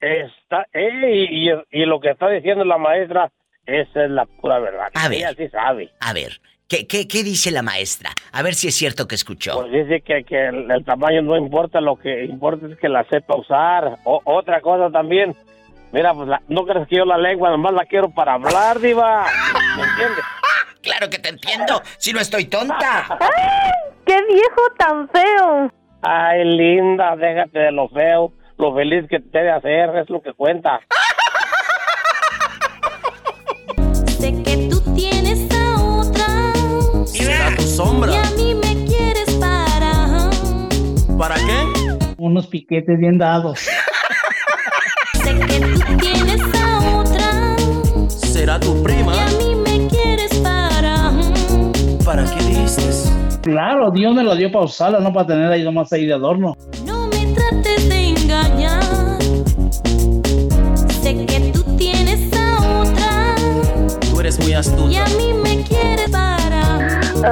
Está, eh, y, y lo que está diciendo la maestra, esa es la pura verdad. A ver. Ella sí sabe. A ver, ¿qué, qué, qué dice la maestra? A ver si es cierto que escuchó. Pues dice que, que el, el tamaño no importa, lo que importa es que la sepa usar. O, otra cosa también, mira, pues la- no crees que yo la lengua, nomás la quiero para hablar, diva. ¿Me entiendes? Claro que te entiendo, si no estoy tonta. ¡Qué viejo tan feo! Ay, linda, déjate de lo feo. Lo feliz que te de hacer es lo que cuenta. Será tu sombra. Y a mí me quieres para. ¿Para qué? Unos piquetes bien dados. Sé que tú tienes a otra. Será tu prima. Y a mí me quieres para. ¿Para qué dices? Claro, Dios me lo dio para usarla, no para tener ahí nomás ahí de adorno. No me trates de engañar. Sé que tú tienes a otra. Tú eres muy Y astuta. a mí me. Tú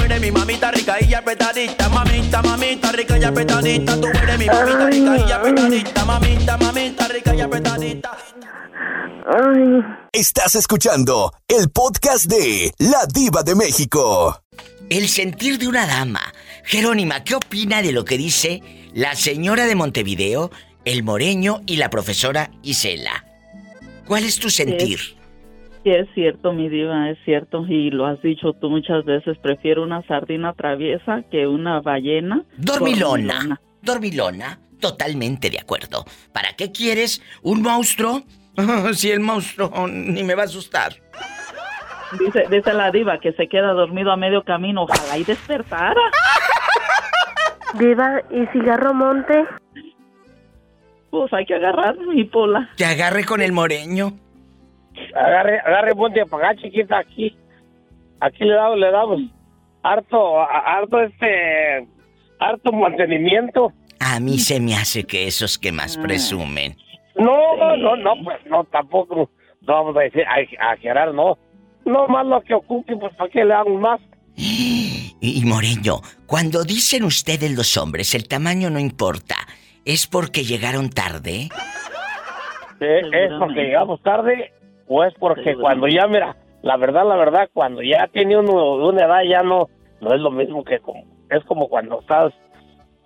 eres mi mamita rica y apretadita, mamita, mamita rica y apretadita. Tú eres mi mamita rica y apretadita, mamita, mamita rica y apretadita. Estás escuchando el podcast de La Diva de México. El sentir de una dama. Jerónima, ¿qué opina de lo que dice la señora de Montevideo, el moreño y la profesora Isela? ¿Cuál es tu sentir? Sí, es cierto, mi diva, es cierto. Y lo has dicho tú muchas veces. Prefiero una sardina traviesa que una ballena. Dormilona. Dormilona. Totalmente de acuerdo. ¿Para qué quieres un monstruo? si el monstruo ni me va a asustar. Dice, dice la diva que se queda dormido a medio camino. Ojalá y despertara. Diva, ¿y cigarro monte? Pues hay que agarrar mi pola. Que agarre con el moreño. Agarre, agarre ponte a pagar, chiquita, aquí. Aquí le damos, le damos harto, harto este, harto mantenimiento. A mí se me hace que esos que más Ah. presumen. No, no, no, pues no, tampoco, no vamos a decir, a, a Gerard, no. No más lo que ocupe, pues para qué le damos más. Y, y Moreño, cuando dicen ustedes los hombres, el tamaño no importa, ¿es porque llegaron tarde? Eh, ¿Es porque llegamos tarde o es porque cuando ya, mira, la verdad, la verdad, cuando ya tiene uno una edad ya no, no es lo mismo que como, es como cuando estás,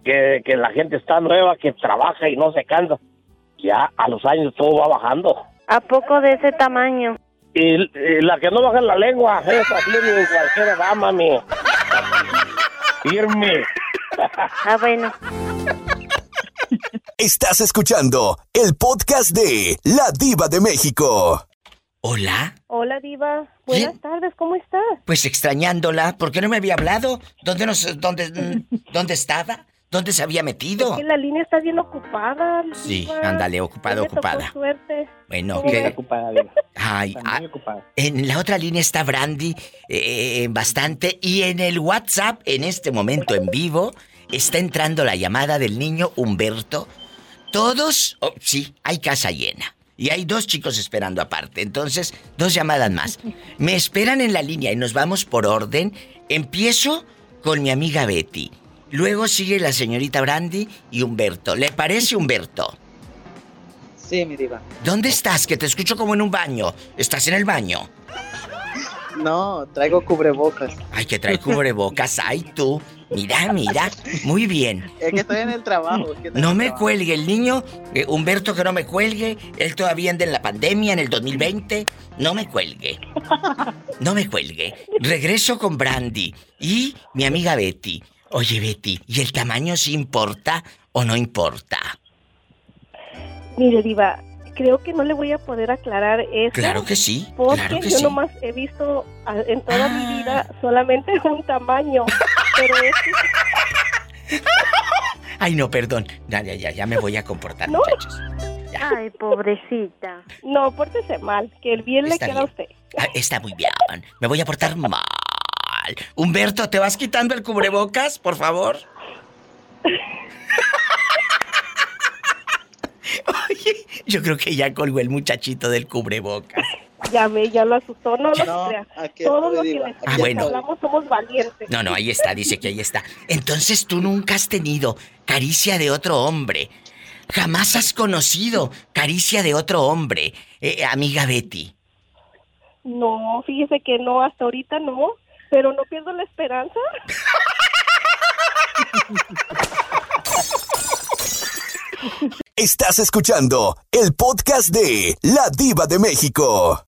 que, que la gente está nueva, que trabaja y no se cansa. Ya a los años todo va bajando. ¿A poco de ese tamaño? Y, y la que no baja la lengua, esa tiene en cualquier edad, mami. Firme. Ah, bueno. Estás escuchando el podcast de La Diva de México. Hola. Hola, Diva. Buenas tardes, ¿cómo estás? Pues extrañándola, ¿por qué no me había hablado? ¿Dónde nos, dónde, dónde estaba? ¿Dónde se había metido? Es que la línea está bien ocupada. Sí, Diva. ándale, ocupada, ocupada. suerte. Bueno, Sí. que... ocupada, Ay, ah, en la otra línea está Brandy, eh, eh, bastante, y en el WhatsApp, en este momento en vivo, está entrando la llamada del niño Humberto. Todos, oh, sí, hay casa llena. Y hay dos chicos esperando aparte. Entonces, dos llamadas más. Me esperan en la línea y nos vamos por orden. Empiezo con mi amiga Betty. Luego sigue la señorita Brandy y Humberto. ¿Le parece Humberto? Sí, mi diva. ¿Dónde estás? Que te escucho como en un baño. ¿Estás en el baño? No, traigo cubrebocas. Ay, que trae cubrebocas. Ay, tú. Mira, mira. Muy bien. Es que estoy en el trabajo. es que estoy No me trabajo. cuelgue el niño. eh, Humberto, que no me cuelgue. Él todavía anda en la pandemia, en el 2020. No me cuelgue. No me cuelgue. Regreso con Brandy y mi amiga Betty. Oye, Betty, ¿y el tamaño sí importa o no importa? Mire, Diva, creo que no le voy a poder aclarar eso. Claro que sí. Porque Claro que yo sí. nomás he visto en toda mi vida solamente un tamaño. Pero es Ay, no, perdón. Ya, ya, ya, ya me voy a comportar, No. muchachos. Ay, pobrecita. No, pórtese mal, que el bien Está le queda a usted. Ah, está muy bien. Me voy a portar mal. Humberto, ¿te vas quitando el cubrebocas, por favor? Yo creo que ya colgó el muchachito del cubrebocas. Ya ve, ya lo asustó. No, no, No, crea. Todos los que Ah, bueno. hablamos somos valientes. No, no, ahí está, dice que ahí está. Entonces tú nunca has tenido caricia de otro hombre. Jamás has conocido caricia de otro hombre, eh, amiga Betty. No, fíjese que no, hasta ahorita no. Pero no pierdo la esperanza. Estás escuchando el podcast de La Diva de México.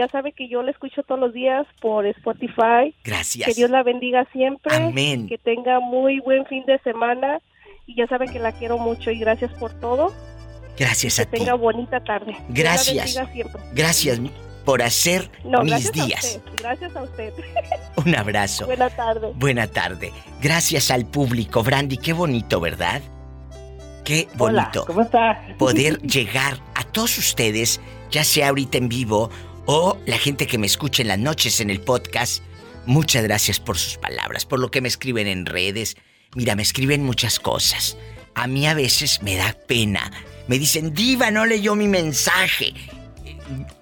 Ya sabe que yo la escucho todos los días por Spotify. Gracias. Que Dios la bendiga siempre. Amén. Que tenga muy buen fin de semana. Y ya sabe que la quiero mucho y gracias por todo. Gracias Que a ti. tenga bonita tarde. Dios la Gracias. bendiga siempre. Gracias por hacer No, mis gracias días. a usted. Gracias a usted. Un abrazo. Buena tarde. Buena tarde. Gracias al público, Brandy. Qué bonito, ¿verdad? Qué Hola, bonito. ¿cómo está? Poder llegar a todos ustedes, ya sea ahorita en vivo o la gente que me escucha en las noches en el podcast. Muchas gracias por sus palabras, por lo que me escriben en redes. Mira, me escriben muchas cosas. A mí a veces me da pena. Me dicen, Diva, no leyó mi mensaje.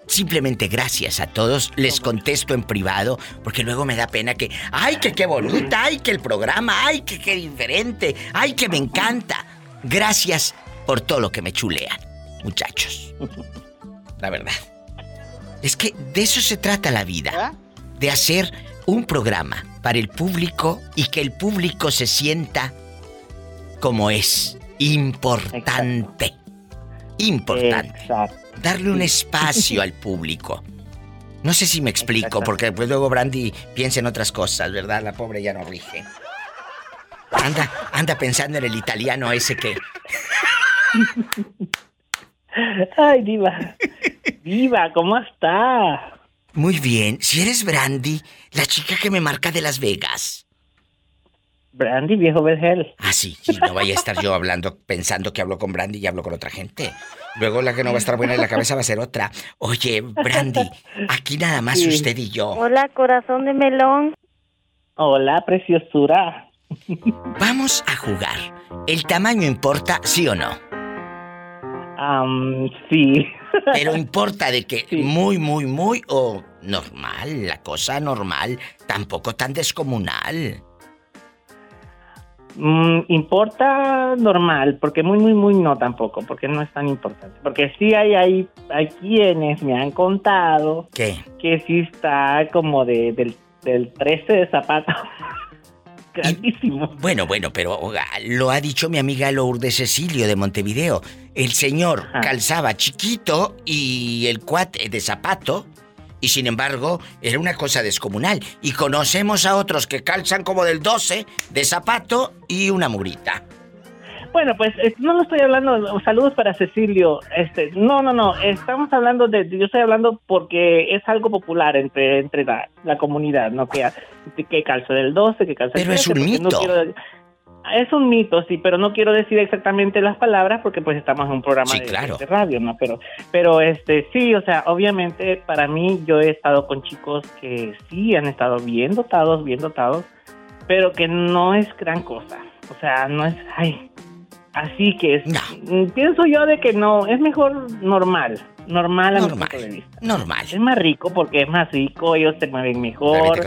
simplemente gracias a todos. Les contesto en privado porque luego me da pena que, ay, que qué bonita, ay, que el programa, ay, que qué diferente, ay, que me encanta. Gracias por todo lo que me chulean, muchachos. La verdad. Es que de eso se trata la vida. De hacer un programa para el público y que el público se sienta como es. Importante. Importante. Darle un espacio al público. No sé si me explico, porque pues luego Brandy piensa en otras cosas, ¿verdad? La pobre ya no rige. Anda, anda pensando en el italiano ese que. Ay, Diva. Diva, ¿cómo está? Muy bien. Si eres Brandy, la chica que me marca de Las Vegas. Brandy, viejo vergel. Ah, sí, sí, no vaya a estar yo hablando, pensando que hablo con Brandy y hablo con otra gente. Luego la que no va a estar buena en la cabeza va a ser otra. Oye, Brandy, aquí nada más Sí. usted y yo. Hola, corazón de melón. Hola, preciosura. Vamos a jugar. ¿El tamaño importa, sí o no? sí. Pero importa de que muy, muy, muy o normal, la cosa normal, tampoco tan descomunal. Mm, importa normal, porque muy, muy, muy no tampoco, porque no es tan importante. Porque sí hay, hay, hay quienes me han contado ¿Qué? que sí está como de, del, del 13 de zapato. Grandísimo. Bueno, bueno, pero oiga, lo ha dicho mi amiga Lourdes Cecilio de Montevideo. El señor calzaba chiquito y el cuate de zapato. Y sin embargo, era una cosa descomunal. Y conocemos a otros que calzan como del 12 de zapato y una murita. Bueno, pues eh, no lo estoy hablando, saludos para Cecilio. Este, no, no, no, estamos hablando de, yo estoy hablando porque es algo popular entre entre la, la comunidad, ¿no? Que, que calza del 12, que calza del Pero es 13, un porque no mito. quiero- es un mito, sí, pero no quiero decir exactamente las palabras porque pues estamos en un programa Sí, de, claro. de radio, ¿no? Pero, pero este, sí, o sea, obviamente para mí yo he estado con chicos que sí han estado bien dotados, bien dotados, pero que no es gran cosa. O sea, no es, ay, así que es. Mm, Pienso yo de que no, es mejor normal, normal a mi Normal. punto de vista. Normal. Es más rico porque es más rico, ellos se mueven mejor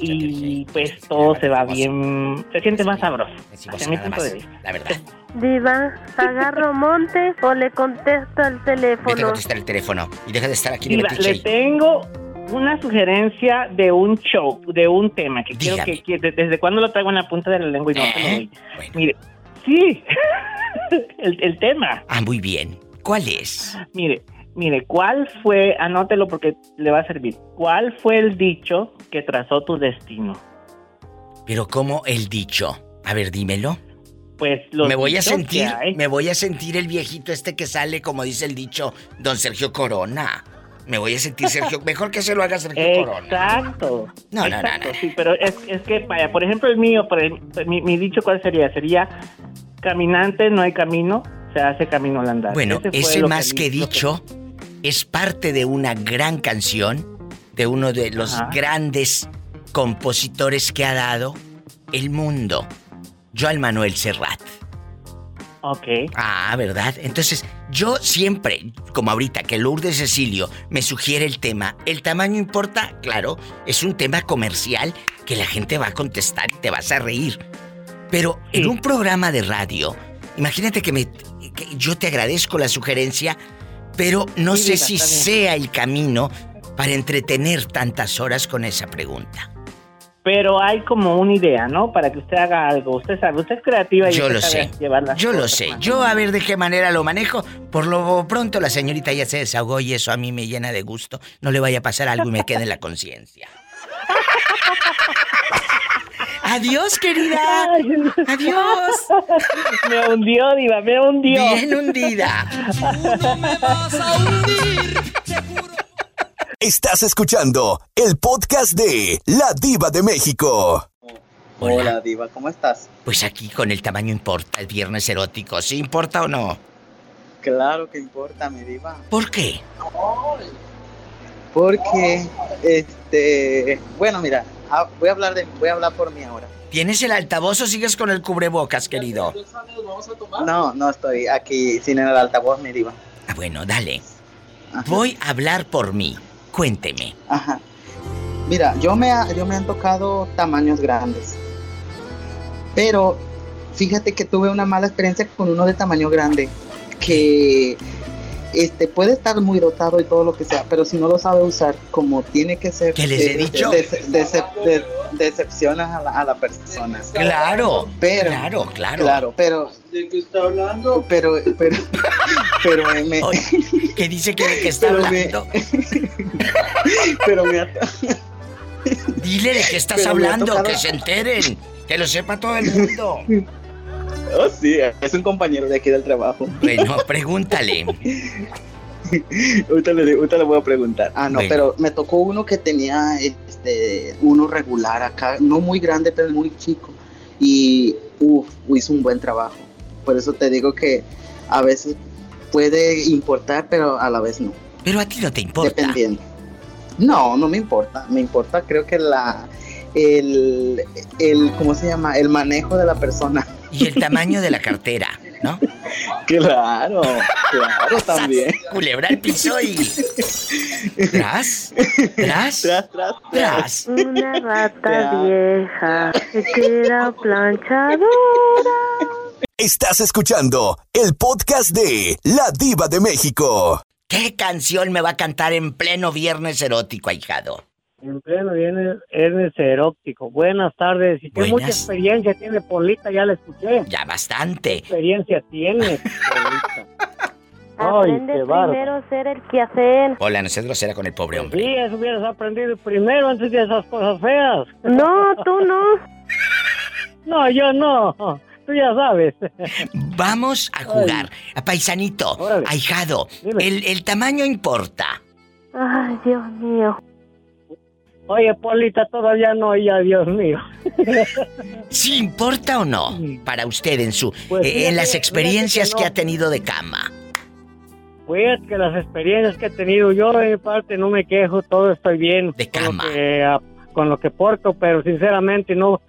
y pues todo se va bien, se siente más sabroso. Hacia mi punto de vista. La verdad. Diva, ¿agarro monte o le contesto al teléfono? contestar el teléfono y deja de estar aquí Diva, le tengo una sugerencia de un show, de un tema que quiero que, que- de- desde cuándo lo traigo en la punta de la lengua y no te lo doy. Mire, sí, el, el tema. Ah, muy bien. ¿Cuál es? Mire, mire, ¿cuál fue, anótelo porque le va a servir, cuál fue el dicho que trazó tu destino? Pero como el dicho. A ver, dímelo. Pues los me voy a sentir, me voy a sentir el viejito este que sale, como dice el dicho, don Sergio Corona. Me voy a sentir Sergio, mejor que se lo haga Sergio Corona. Exacto. No, no, no, Exacto, Sí, pero es, es que, vaya, por ejemplo, el mío, por el- mi, mi dicho, ¿cuál sería? Sería, caminante no hay camino, se hace camino al andar. Bueno, Ese más que dicho es parte de una gran canción de uno de los Ajá. grandes compositores que ha dado el mundo, Joan Manuel Serrat. Ok. Ah, ¿verdad? Entonces, yo siempre, como ahorita que Lourdes Cecilio me sugiere el tema, ¿el tamaño importa? Claro, es un tema comercial que la gente va a contestar y te vas a reír. Pero en un programa de radio, imagínate que, me, que yo te agradezco la sugerencia, pero no Sí, sé si sea el camino para entretener tantas horas con esa pregunta. Pero hay como una idea, ¿no? Para que usted haga algo. Usted sabe, usted es creativa y Yo usted lo sabe sé. llevar las Yo lo sé. man. Yo a ver de qué manera lo manejo. Por lo pronto la señorita ya se desahogó y eso a mí me llena de gusto. No le vaya a pasar algo y me quede en la conciencia. Adiós, querida. Adiós. Me hundió, diva, me hundió. Bien hundida. Estás escuchando el podcast de La Diva de México. Hola, Diva, ¿cómo estás? Pues aquí con el tamaño importa, el viernes erótico. ¿Sí importa o no? Claro que importa, mi Diva. ¿Por qué? Porque, este, bueno, mira, ah, voy a hablar de, voy a hablar por mí ahora. ¿Tienes el altavoz o sigues con el cubrebocas, querido? No, no estoy aquí sin el altavoz, mi Diva. Ah, bueno, dale. voy a hablar por mí. Cuénteme. Ajá. Mira, yo me, ha- yo me han tocado tamaños grandes. Pero fíjate que tuve una mala experiencia con uno de tamaño grande. Que este puede estar muy dotado y todo lo que sea, pero si no lo sabe usar como tiene que ser, ¿Qué les he eh, dicho? dece- dece- de- decepcionas a la, a la persona. Claro, pero, claro, claro. Claro, pero. ¿De qué está hablando? Pero, pero, pero me. ¿Qué dice que de qué está Pero me- hablando? pero me Dile de qué estás Pero hablando, tocado- que se enteren, que lo sepa todo el mundo. Oh, sí, es un compañero de aquí del trabajo. Bueno, pregúntale. ahorita, le, ahorita le voy a preguntar. Ah, no, Bueno. pero me tocó uno que tenía este uno regular acá, no muy grande, pero muy chico. Y uff, hizo un buen trabajo. Por eso te digo que a veces puede importar, pero a la vez no. Pero a ti no te importa. Dependiendo. No, no me importa. Me importa, creo que la. El, el, ¿cómo se llama? El manejo de la persona. Y el tamaño de la cartera, ¿no? Claro, claro, también. Culebra al piso y. ¿Tras? ¿Tras? Tras, tras, tras. Una rata vieja que tira planchadora. Estás escuchando el podcast de La Diva de México. ¿Qué canción me va a cantar en pleno viernes erótico, ahijado? En pleno viernes, viernes erótico. Buenas tardes. Y qué Buenas. mucha experiencia tiene Polita, ya la escuché. Ya bastante. experiencia tiene, Polita? Ay, Aprende qué primero a ser el que hacer. Hola, no seas grosera con el pobre hombre. Sí, eso hubieras aprendido primero antes de esas cosas feas. No, tú no. No, yo no. Tú ya sabes. Vamos a jugar. A paisanito, ahijado, el, el tamaño importa. Ay, Dios mío. Oye, Polita, todavía no, ya, Dios mío. ¿Sí importa o no? Para usted en su Pues eh, en las experiencias que ha tenido de cama. Pues que las experiencias que he tenido yo de mi parte no me quejo, todo estoy bien. De cama. Con lo que, ah, con lo que porto, pero sinceramente no,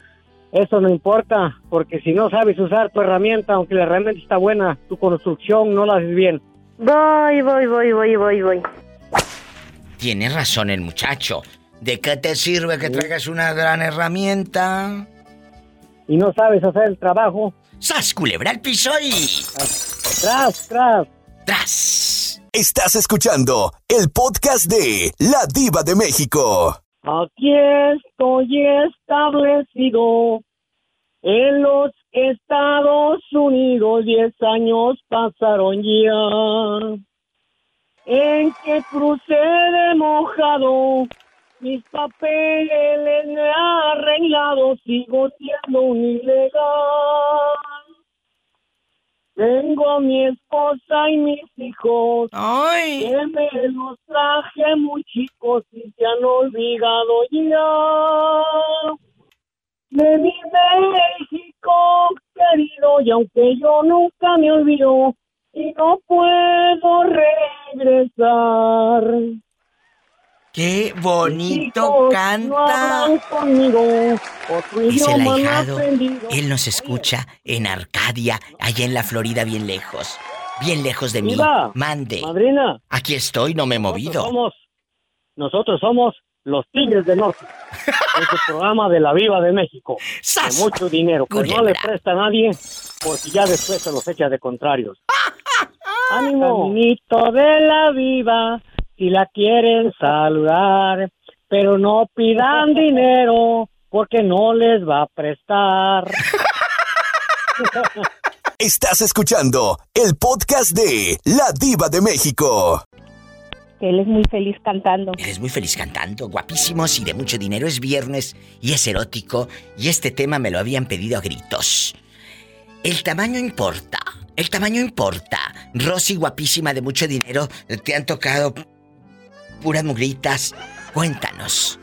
eso no importa, porque si no sabes usar tu herramienta, aunque la herramienta está buena, tu construcción no la haces bien. Voy, voy, voy, voy, voy, voy. Tiene razón el muchacho. ¿De qué te sirve que traigas una gran herramienta? Y no sabes hacer el trabajo. ¡Sas, culebra al piso y... ¡Tras, tras! ¡Tras! Estás escuchando el podcast de La Diva de México. Aquí estoy establecido en los Estados Unidos. Diez años pasaron ya. En que crucé de mojado. Mis papeles me he arreglado. Sigo siendo un ilegal. Tengo a mi esposa y mis hijos. Que me los traje muy chicos y se han olvidado ya. De mi México querido, y aunque yo nunca me olvido, y no puedo regresar. ¡Qué bonito canta! Es el ahijado. Él nos escucha en Arcadia, allá en la Florida, bien lejos. Bien lejos de mí. Mande. Madrina. Aquí estoy, no me he movido. Somos, nosotros somos los Tigres del Norte. es el programa de la Viva de México. De mucho dinero, que no le presta a nadie, porque ya después se los echa de contrarios. ¡Ánimo! Caminito de la Viva, si la quieren saludar, pero no pidan dinero, porque no les va a prestar. Estás escuchando el podcast de La Diva de México. Él es muy feliz cantando. Eres muy feliz cantando, guapísimos y de mucho dinero. Es viernes y es erótico y este tema me lo habían pedido a gritos. El tamaño importa. El tamaño importa. Rosy, guapísima de mucho dinero, te han tocado puras mugritas. Cuéntanos.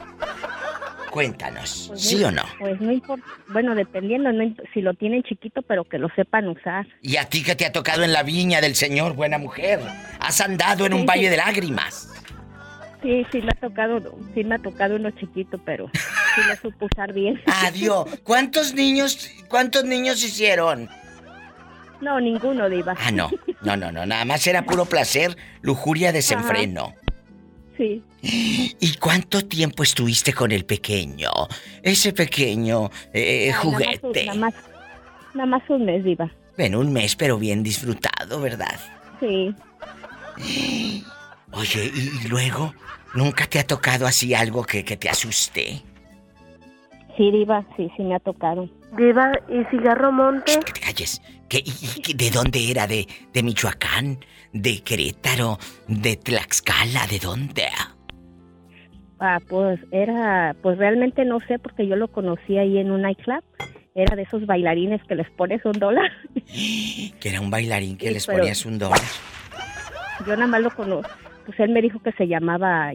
Cuéntanos. Pues ¿Sí no- o no? Pues no importa. Bueno, dependiendo no si lo tienen chiquito, pero que lo sepan usar. ¿Y a ti que te ha tocado en la viña del Señor, buena mujer? ¿Has andado en un Sí, valle de lágrimas? Sí, sí me ha tocado, sí me ha tocado uno chiquito, pero sí lo supo usar bien. Adiós. ¿Cuántos niños, cuántos niños hicieron? No, ninguno, Diva. Ah, no. No, no, no. Nada más era puro placer, lujuria, desenfreno. Sí. ¿Y cuánto tiempo estuviste con el pequeño? Ese pequeño eh, Ay, nada más un- juguete. Nada más, nada más un mes, Diva. Bueno, un mes, pero bien disfrutado, ¿verdad? Sí. Oye, ¿y, luego? ¿Nunca te ha tocado así algo que, que te asuste? Sí, Diva, sí, sí me ha tocado. Diva, ¿y cigarro monte? Que te calles. ¿Qué, y, ¿De dónde era? ¿De, ¿De Michoacán? ¿De Querétaro? ¿De Tlaxcala? ¿De dónde? Ah, pues era, pues realmente no sé porque yo lo conocí ahí en un nightclub. Era de esos bailarines que les pones un dólar. Que era un bailarín que Sí, les ponías un dólar. Yo nada más lo conozco. Pues él me dijo que se llamaba,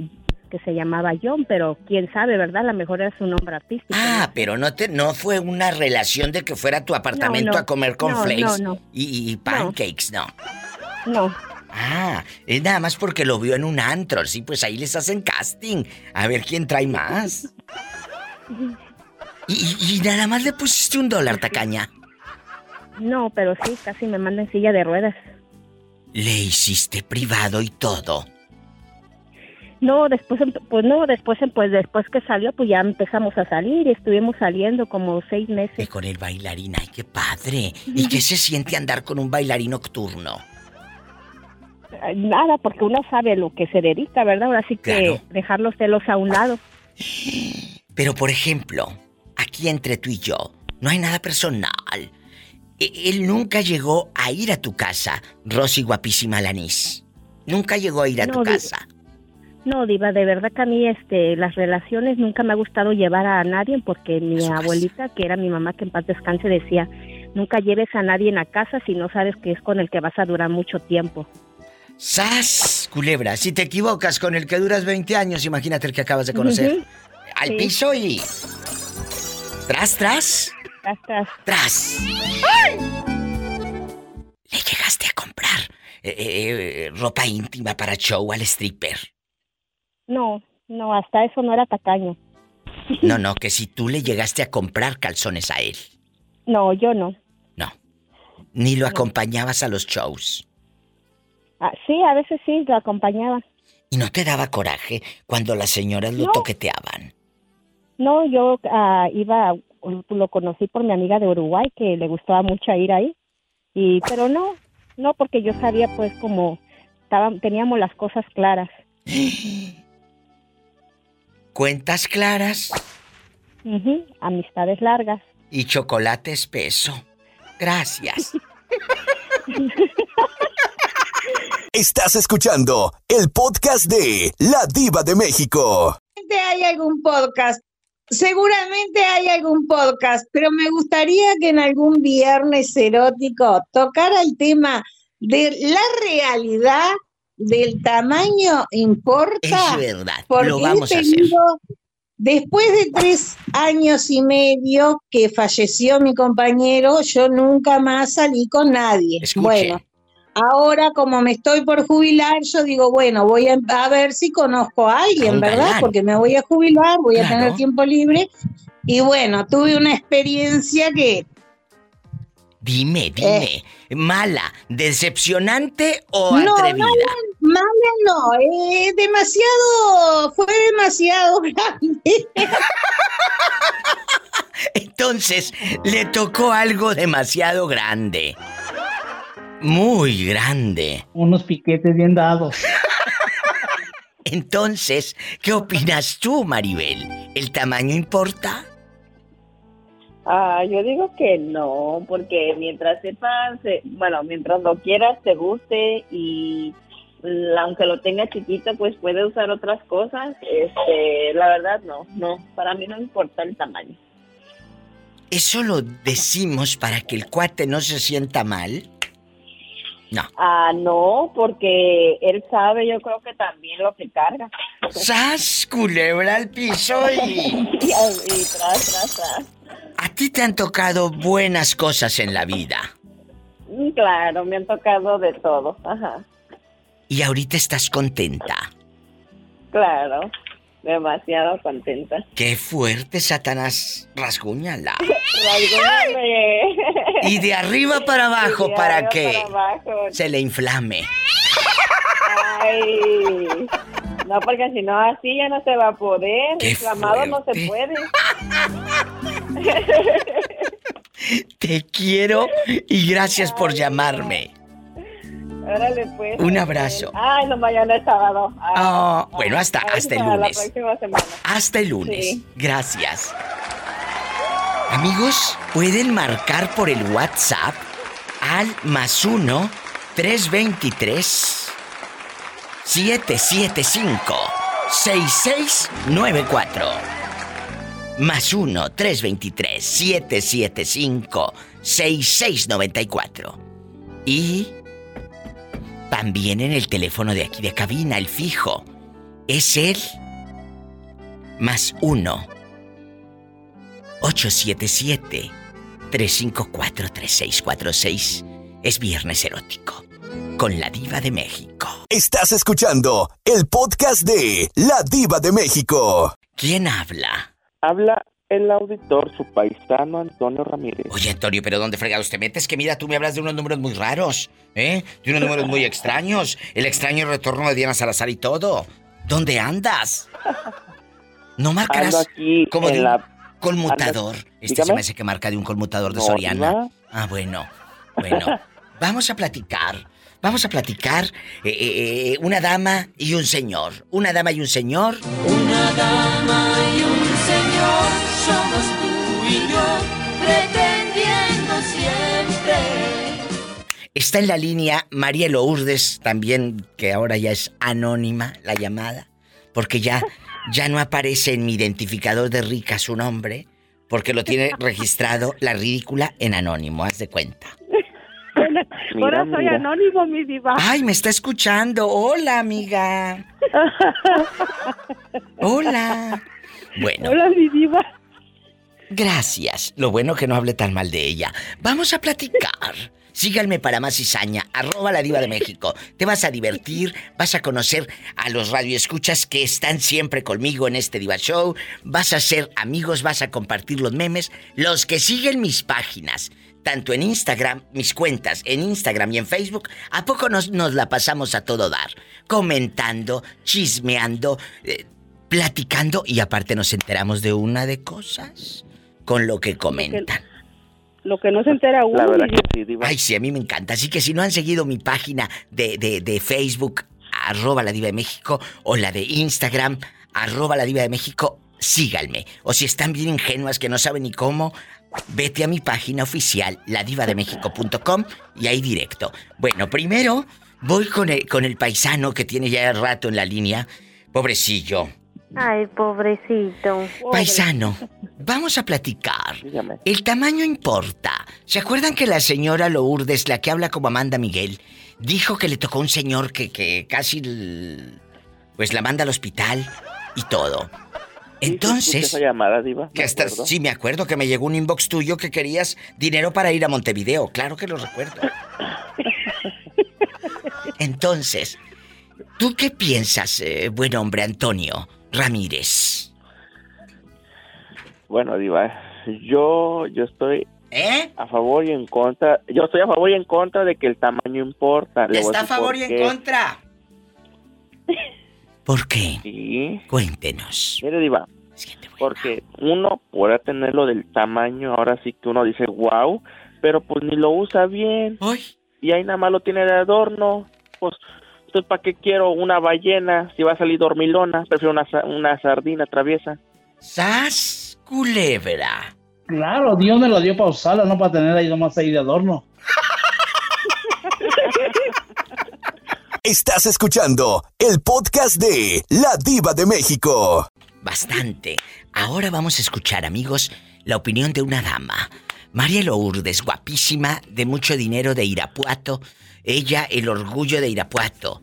que se llamaba John, pero quién sabe, ¿verdad? A lo mejor era su nombre artístico. Ah, pero no te, no fue una relación de que fuera a tu apartamento no. a comer con No, flakes. Y, y pancakes, no. No. Ah, es nada más porque lo vio en un antro, sí, pues ahí les hacen casting. A ver quién trae más. Y, nada más le pusiste un dólar, tacaña. No, pero sí, casi me manda en silla de ruedas. Le hiciste privado y todo. No, después, em- pues no, después, em- pues después que salió, pues ya empezamos a salir y estuvimos saliendo como seis meses. Y con el bailarín, ay, qué padre. ¿Y qué se siente andar con un bailarín nocturno? Nada, porque uno sabe lo que se dedica, ¿verdad? Ahora sí que Claro. dejar los celos a un lado. Pero por ejemplo, aquí entre tú y yo, no hay nada personal. E- Él nunca llegó a ir a tu casa, Rosy guapísima Lanís. Nunca llegó a ir a tu No, casa. No, Diva, de verdad que a mí este, las relaciones nunca me ha gustado llevar a nadie porque mi abuelita, que era mi mamá, que en paz descanse, decía, nunca lleves a nadie a casa si no sabes que es con el que vas a durar mucho tiempo. ¡Sas! Culebra, si te equivocas con el que duras 20 años, imagínate el que acabas de conocer. Al Sí. piso y... Tras, tras. Tras, tras. Tras. Le llegaste a comprar eh, eh, ropa íntima para show al stripper. No, no, hasta eso no era tacaño. No, no, que si tú le llegaste a comprar calzones a él. No, yo no. Ni lo acompañabas a los shows. Ah, sí, a veces sí, lo acompañaba. ¿Y no te daba coraje cuando las señoras lo No. toqueteaban? No, yo ah, iba, lo conocí por mi amiga de Uruguay que le gustaba mucho ir ahí. Y, pero no, no, porque yo sabía pues como estaban, teníamos las cosas claras. Cuentas claras amistades largas. y chocolate espeso. Gracias. Estás escuchando el podcast de La Diva de México. Seguramente hay algún podcast. Seguramente hay algún podcast, pero me gustaría que en algún viernes erótico tocara el tema de la realidad del tamaño importa. Es verdad, Porque lo vamos he a hacer. tenido, después de tres años y medio que falleció mi compañero, yo nunca más salí con nadie. Escuche. Bueno, ahora como me estoy por jubilar, yo digo, bueno, voy a, a ver si conozco a alguien, ¿verdad? galán. Porque me voy a jubilar, voy a tener tiempo libre. Y bueno, tuve una experiencia que Dime, dime. ¿Mala, decepcionante o Eh. no, atrevida? mala, mala no, eh, demasiado, fue demasiado grande. Entonces, le tocó algo demasiado grande. Muy grande. Unos piquetes bien dados. Entonces, ¿qué opinas tú, Maribel? ¿El tamaño importa? Ah, yo digo que no, porque mientras sepas, eh, bueno, mientras lo quieras, te guste y l- aunque lo tenga chiquito, pues puede usar otras cosas. Este, la verdad no, no, para mí no importa el tamaño. ¿Eso lo decimos para que el cuate no se sienta mal? No. Ah, no, porque él sabe, yo creo que también lo que carga. ¡Sas! Culebra al piso y... y tras, tras, tras. A ti te han tocado buenas cosas en la vida. Mm, Claro, me han tocado de todo, ajá, Y ahorita estás contenta. claro. demasiado contenta. Qué fuerte, Satanás. Rasguñala. Y de arriba para abajo de para que se le inflame. Ay. No, porque si no, así ya no se va a poder. Qué Inflamado no se puede. Te quiero y gracias por llamarme. Órale, pues. Un abrazo. Ay, no, mañana es sábado. Ay, Ah, bueno, hasta, hasta el lunes. Hasta el lunes. Sí. Gracias. Amigos, pueden marcar por el WhatsApp al más 1 323 775 6694. Más 1 323 775 6694. Y también en el teléfono de aquí de cabina, el fijo. Es el más 1 877 354 3646. Es viernes erótico con la diva de México. Estás escuchando el podcast de La Diva de México. ¿Quién habla? Habla el auditor, su paisano Antonio Ramírez. Oye, Antonio, pero ¿dónde fregados te metes? Que mira, tú me hablas de unos números muy raros, ¿eh? De unos números muy extraños. El extraño retorno de Diana Salazar y todo. ¿Dónde andas? No marcarás Ando aquí como en de un la- conmutador. ando- Este se me hace que marca de un conmutador de No, Soriana. Ah, bueno. Bueno, vamos a platicar. Vamos a platicar eh, eh, eh, una dama y un señor. Una dama y un señor. Una dama y un señor somos tú y yo, pretendiendo siempre. Está en la línea María Lourdes, también, que ahora ya es anónima la llamada, porque ya, ya no aparece en mi identificador de rica su nombre, porque lo tiene registrado la ridícula en anónimo, haz de cuenta. Ahora soy mira. anónimo, mi diva. Ay, me está escuchando. Hola, amiga. Hola. Bueno. Hola, mi diva. Gracias. Lo bueno que no hable tan mal de ella. Vamos a platicar. Síganme para más cizaña, arroba la diva de México. Te vas a divertir, vas a conocer a los radioescuchas que están siempre conmigo en este Diva Show. Vas a ser amigos, vas a compartir los memes. Los que siguen mis páginas, tanto en Instagram, mis cuentas en Instagram y en Facebook, ¿a poco nos, nos la pasamos a todo dar? Comentando, chismeando, eh, platicando y aparte nos enteramos de una de cosas con lo que comentan. Lo que no se entera uno. mi diva. sí, Diva. Ay, sí, a mí me encanta. Así que si no han seguido mi página de, de, de Facebook, arroba la diva de México, o la de Instagram, arroba la diva de México, síganme. O si están bien ingenuas que no saben ni cómo, vete a mi página oficial, ladivademexico.com, y ahí directo. Bueno, primero voy con el, con el paisano que tiene ya rato en la línea. Pobrecillo. Ay, pobrecito. Paisano, vamos a platicar. El tamaño importa. ¿Se acuerdan que la señora Lourdes, la que habla como Amanda Miguel, dijo que le tocó un señor que, que casi l- pues la manda al hospital y todo? Entonces, esa llamada, Diva. que hasta, acuerdo. sí me acuerdo que me llegó un inbox tuyo que querías dinero para ir a Montevideo. Claro que lo recuerdo. Entonces, ¿tú qué piensas, eh, buen hombre Antonio Ramírez? Bueno, Diva, yo, yo estoy ¿Eh? a favor y en contra. Yo estoy a favor y en contra de que el tamaño importa. Le ¿Está a favor y en contra? ¿Por qué? Sí. Cuéntenos. Mire, Diva. Porque uno puede tenerlo del tamaño, ahora sí que uno dice wow, pero pues ni lo usa bien. Y ahí nada más lo tiene de adorno. Pues, entonces, ¿para qué quiero una ballena si va a salir dormilona? Prefiero una, una sardina traviesa. ¡Sas! Culebra. Claro, Dios me lo dio para usarla, no para tener ahí nomás ahí de adorno. Estás escuchando el podcast de La Diva de México. Bastante. Ahora vamos a escuchar, amigos, la opinión de una dama. María Lourdes, guapísima, de mucho dinero de Irapuato. Ella, el orgullo de Irapuato.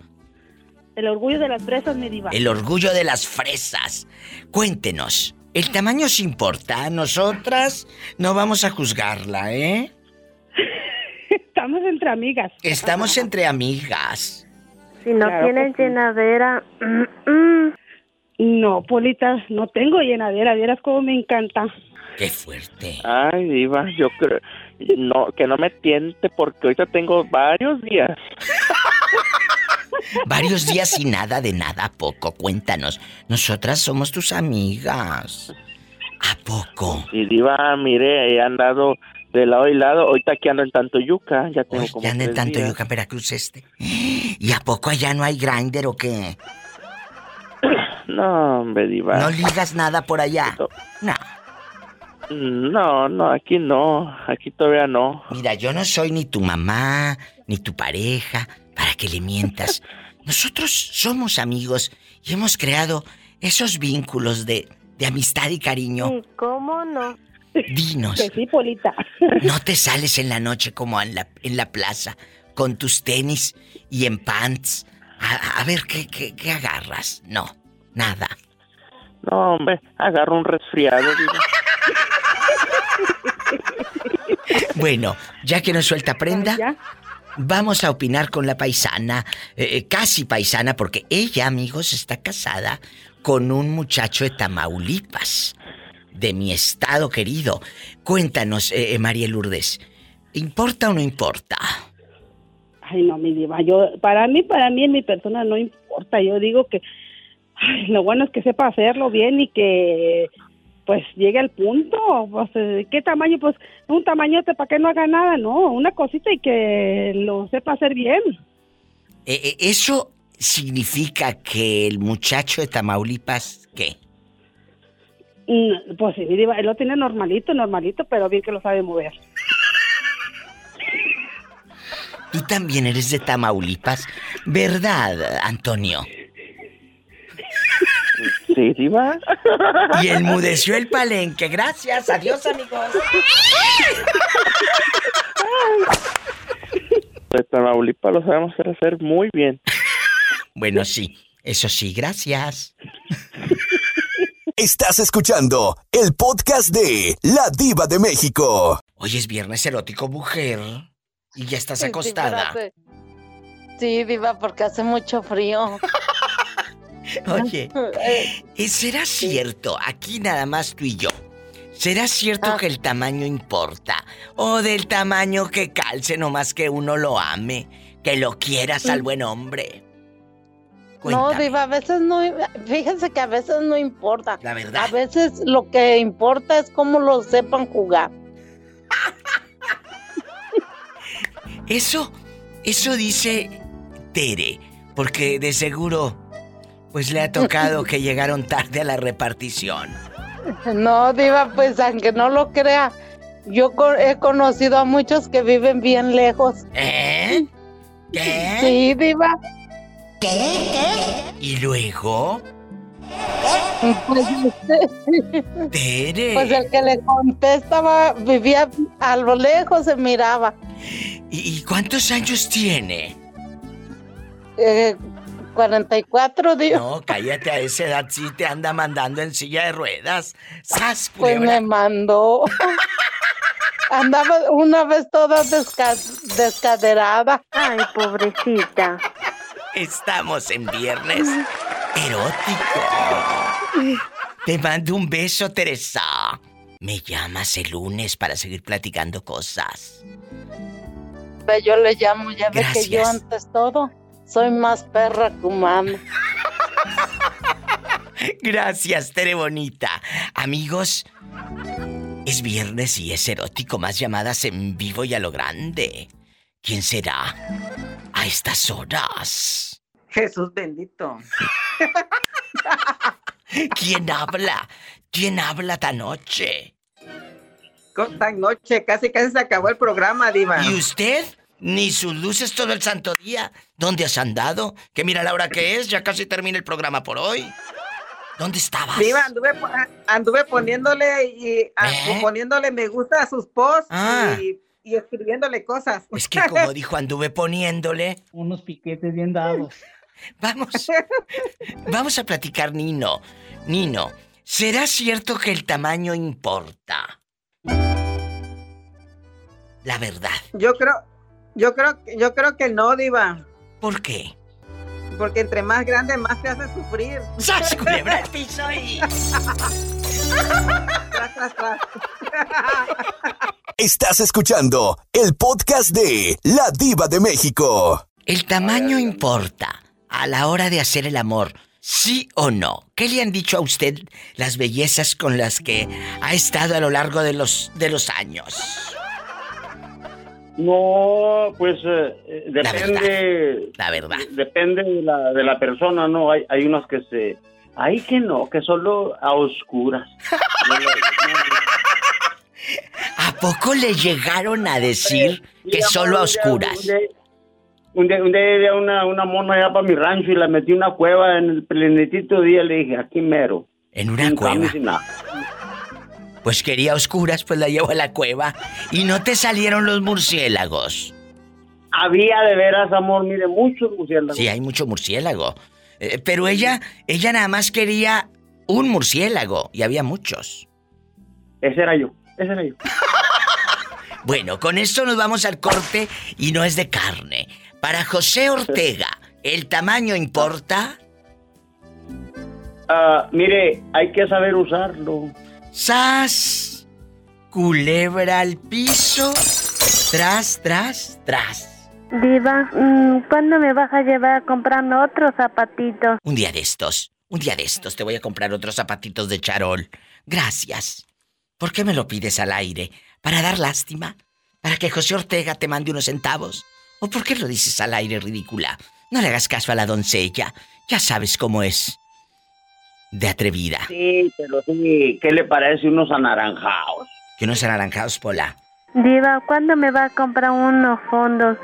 El orgullo de las fresas, mi diva. El orgullo de las fresas. Cuéntenos, ¿el tamaño se importa? Nosotras no vamos a juzgarla, ¿eh? Estamos entre amigas. Estamos entre amigas. Si no Claro sí. llenadera, mm, mm, No, Polita, no tengo llenadera, vieras cómo me encanta. Qué fuerte. Ay, diva, yo creo no que no me tiente porque ahorita tengo varios días. Varios días y nada de nada a poco. Cuéntanos. Nosotras somos tus amigas. ¿A poco? Y diva, mire, he andado de lado y lado. Ahorita aquí ando en Tantoyuca. Ya tengo como Ya anda en tres tanto días. Yuca, Veracruz este. ¿Y a poco allá no hay grinder o qué? No, hombre, diva. ¿No ligas nada por allá? No. No, no, aquí no. Aquí todavía no. Mira, yo no soy ni tu mamá, ni tu pareja, para que le mientas. Nosotros somos amigos y hemos creado esos vínculos de, de amistad y cariño. ¿Cómo no? Dinos. Que sí, Polita. No te sales en la noche como en la, en la plaza, con tus tenis y en pants. A, a ver, ¿qué, qué, qué agarras? No, nada. No, hombre, agarro un resfriado, diva. Bueno, ya que nos suelta prenda, vamos a opinar con la paisana, eh, eh, casi paisana, porque ella, amigos, está casada con un muchacho de Tamaulipas, de mi estado querido. Cuéntanos, eh, eh, María Lourdes, ¿importa o no importa? Ay, no, mi diva, yo, para mí, para mí en mi persona no importa. Yo digo que ay, lo bueno es que sepa hacerlo bien y que pues llegue al punto. Pues, eh, ¿Qué tamaño? Pues un tamañote para que no haga nada, no, una cosita y que lo sepa hacer bien. Eh, eh, ¿Eso significa que el muchacho de Tamaulipas, qué? Mm, Pues sí, él lo tiene normalito, normalito, pero bien que lo sabe mover. Tú también eres de Tamaulipas, ¿verdad, Antonio? Sí, diva. Y enmudeció el palenque. Gracias, adiós, amigos. De Tamaulipas lo sabemos hacer muy bien. Bueno, sí, eso sí, gracias. Estás escuchando el podcast de La Diva de México. Hoy es viernes erótico, mujer. Y ya estás Sí, acostada. Sí, diva, porque hace mucho frío. Oye, ¿y ¿será cierto, aquí nada más tú y yo, ¿será cierto que el tamaño importa? ¿O del tamaño que calce nomás que uno lo ame, que lo quieras al buen hombre? No, diva, a veces no, fíjese que a veces no importa. La verdad. A veces lo que importa es cómo lo sepan jugar. Eso, eso dice Tere, porque de seguro, pues le ha tocado que llegaron tarde a la repartición. No, diva, pues aunque no lo crea, yo he conocido a muchos que viven bien lejos. ¿Eh? ¿Qué? Sí, diva. ¿Y luego? Pues, Tere. pues el que le contestaba vivía a lo lejos, se miraba. ¿Y, y cuántos años tiene? Eh, 44, diva. No, cállate, a esa edad sí te anda mandando en silla de ruedas. ¡Sas, Pues me mandó. Andaba una vez toda desca- descaderada. Ay, pobrecita. Estamos en viernes erótico. Te mando un beso, Teresa. Me llamas el lunes para seguir platicando cosas. Ve, Yo le llamo, ya ve que yo antes todo soy más perra que humana. Gracias, Tere Bonita. Amigos, es viernes y es erótico, más llamadas en vivo y a lo grande. ¿Quién será? A estas horas. Jesús bendito. ¿Quién habla? ¿Quién habla esta noche? Esta noche casi casi se acabó el programa, Diva. ¿Y usted? Ni sus luces todo el santo día. ¿Dónde has andado? Que mira la hora que es, ya casi termina el programa por hoy. ¿Dónde estabas? Diva, anduve, anduve poniéndole y ¿Eh? poniéndole me gusta a sus posts Ah. y, y escribiéndole cosas. Es que como dijo, anduve poniéndole. Unos piquetes bien dados. Vamos. Vamos a platicar, Nino. Nino, ¿será cierto que el tamaño importa? La verdad. Yo creo, yo creo, yo creo que no, Diva. ¿Por qué? porque entre más grande, más te hace sufrir. ¡Sas, culebra el piso tras, tras, tras. Estás escuchando el podcast de La Diva de México. El tamaño importa a la hora de hacer el amor. ¿Sí o no? ¿Qué le han dicho a usted las bellezas con las que ha estado a lo largo de los, de los años? No, pues eh, eh, depende. La verdad. Depende de la, de la persona, ¿no? Hay, hay unas que se. Hay que no, que solo a oscuras. ¿A poco le llegaron a decir que solo a oscuras? Un día, un día una, una mona allá para mi rancho y la metí en una cueva en el plenitito día. Le dije, aquí mero. En una Sin cueva. cambio, sin nada. Pues quería oscuras, pues la llevo a la cueva. Y no te salieron los murciélagos. Había de veras, amor, mire, muchos murciélagos. Sí, hay mucho murciélago. Eh, pero ella, ella nada más quería un murciélago y había muchos. Ese era yo, ese era yo. Bueno, con esto nos vamos al corte y no es de carne. Para José Ortega, ¿el tamaño importa? Ah, mire, hay que saber usarlo. ¡Sas! Culebra al piso. Tras, tras, tras. Diva, mm, ¿cuándo me vas a llevar a comprarme otros zapatitos? Un día de estos, un día de estos te voy a comprar otros zapatitos de charol. Gracias. ¿Por qué me lo pides al aire? ¿Para dar lástima? ¿Para que José Ortega te mande unos centavos? ¿O por qué lo dices al aire, ridícula? No le hagas caso a la doncella. Ya sabes cómo es. De atrevida. Sí, pero sí, ¿qué le parece unos anaranjados? Que unos anaranjados, Pola. Diva, ¿cuándo me vas a comprar unos fondos?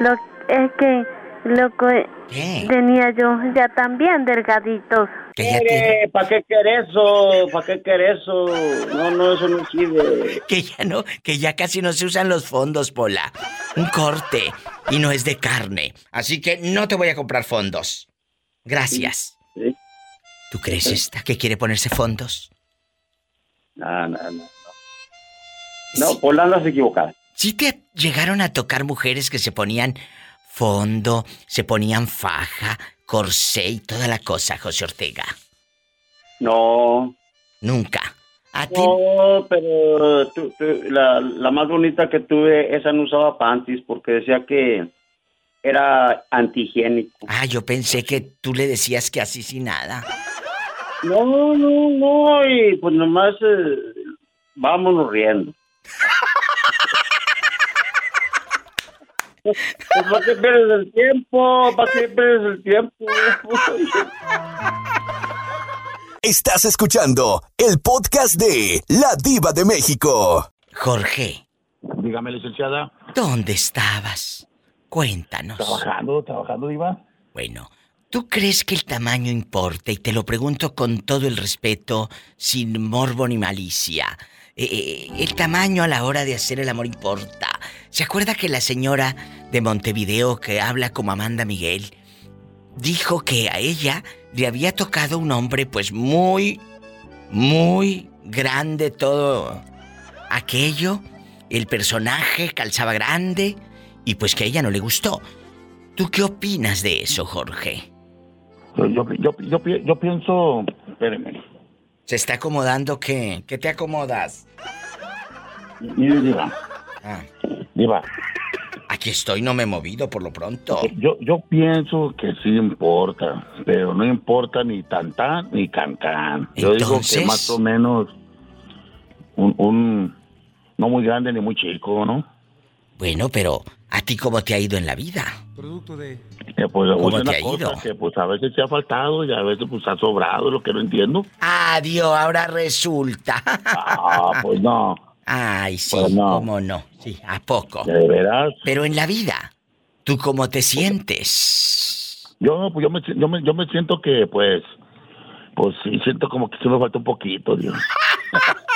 Lo, es que lo que ¿Qué? tenía yo ya también delgaditos. Mire, ¿para qué querés eso? ¿Para qué querés eso? No, no, eso no sirve. Que ya no, que ya casi no se usan los fondos, Pola. Un corte. Y no es de carne. Así que no te voy a comprar fondos. Gracias. Sí. ¿Tú crees esta que quiere ponerse fondos? No, no, no. No, Pola andas equivocada. ¿Sí te llegaron a tocar mujeres que se ponían fondo, se ponían faja, corsé y toda la cosa, José Ortega? No. Nunca. ¿A ti? No, pero tú- tú- la, la más bonita que tuve, esa no usaba panties porque decía que era antihigiénico. Ah, yo pensé que tú le decías que así sin nada. No, no, no, y pues nomás eh, vámonos riendo. Pues, ¿Para qué pierdes el tiempo? ¿Para qué pierdes el tiempo? Estás escuchando el podcast de La Diva de México. Jorge, Dígame, licenciada. ¿dónde estabas? Cuéntanos. Trabajando, trabajando, Diva. Bueno, ¿tú crees que el tamaño importa? Y te lo pregunto con todo el respeto, sin morbo ni malicia. Eh, eh, el tamaño a la hora de hacer el amor importa. ¿Se acuerda que la señora de Montevideo que habla como Amanda Miguel dijo que a ella le había tocado un hombre pues muy, muy grande todo aquello? El personaje calzaba grande y pues que a ella no le gustó. ¿Tú qué opinas de eso, Jorge? Yo, yo, yo, yo, pi- yo pienso. Espéreme. ¿Se está acomodando qué? ¿Qué te acomodas? Mire, Diva. Ah, Diva. aquí estoy, no me he movido por lo pronto. Yo, yo pienso que sí importa, pero no importa ni tan tan ni can can. Yo digo que más o menos un, un no muy grande ni muy chico, ¿no? Bueno, pero ¿a ti cómo te ha ido en la vida? Producto de... Eh, pues ¿Cómo te ha ido? que pues a veces se ha faltado y a veces pues ha sobrado, lo que no entiendo. Adiós, ahora resulta. Ah, pues no. Ay, sí, Pues no. cómo no. Sí, ¿a poco? De veras. Pero en la vida, ¿tú cómo te sientes? Yo, pues yo me, yo me, yo me siento que pues, pues sí siento como que sí me falta un poquito, Dios.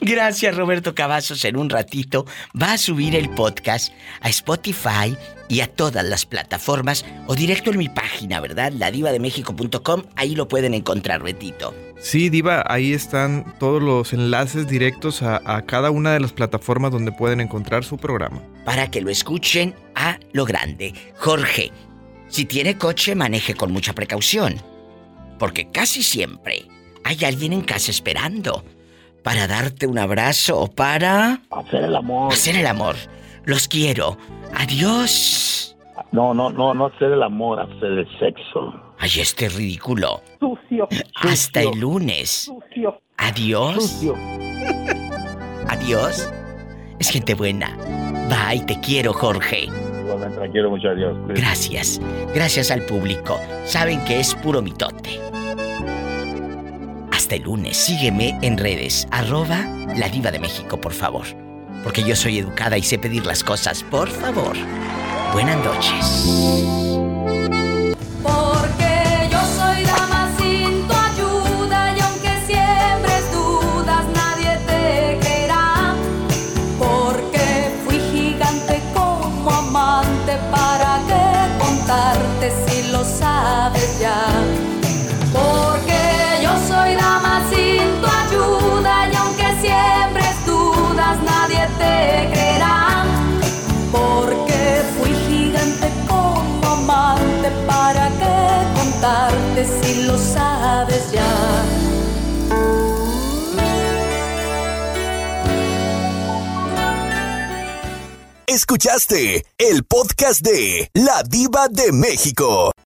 Gracias, Roberto Cavazos. En un ratito va a subir el podcast a Spotify y a todas las plataformas o directo en mi página, ¿verdad? Ladivademexico.com. Ahí lo pueden encontrar, Betito. Sí, Diva, ahí están todos los enlaces directos a, a cada una de las plataformas donde pueden encontrar su programa. Para que lo escuchen a lo grande. Jorge, Si tiene coche, maneje con mucha precaución. Porque casi siempre hay alguien en casa esperando para darte un abrazo o para... Hacer el amor. Hacer el amor. Los quiero. Adiós. No, no, no, no hacer el amor, hacer el sexo. Ay, este ridículo. Sucio. Hasta el lunes. Sucio. Adiós. Sucio. Adiós. Es gente buena. Bye, te quiero, Jorge. Igualmente, te quiero mucho, adiós. Gracias. Gracias al público. Saben que es puro mitote. El lunes. Sígueme en redes. Arroba la diva de México, por favor. Porque yo soy educada y sé pedir las cosas, por favor. Buenas noches. Escuchaste el podcast de La Diva de México.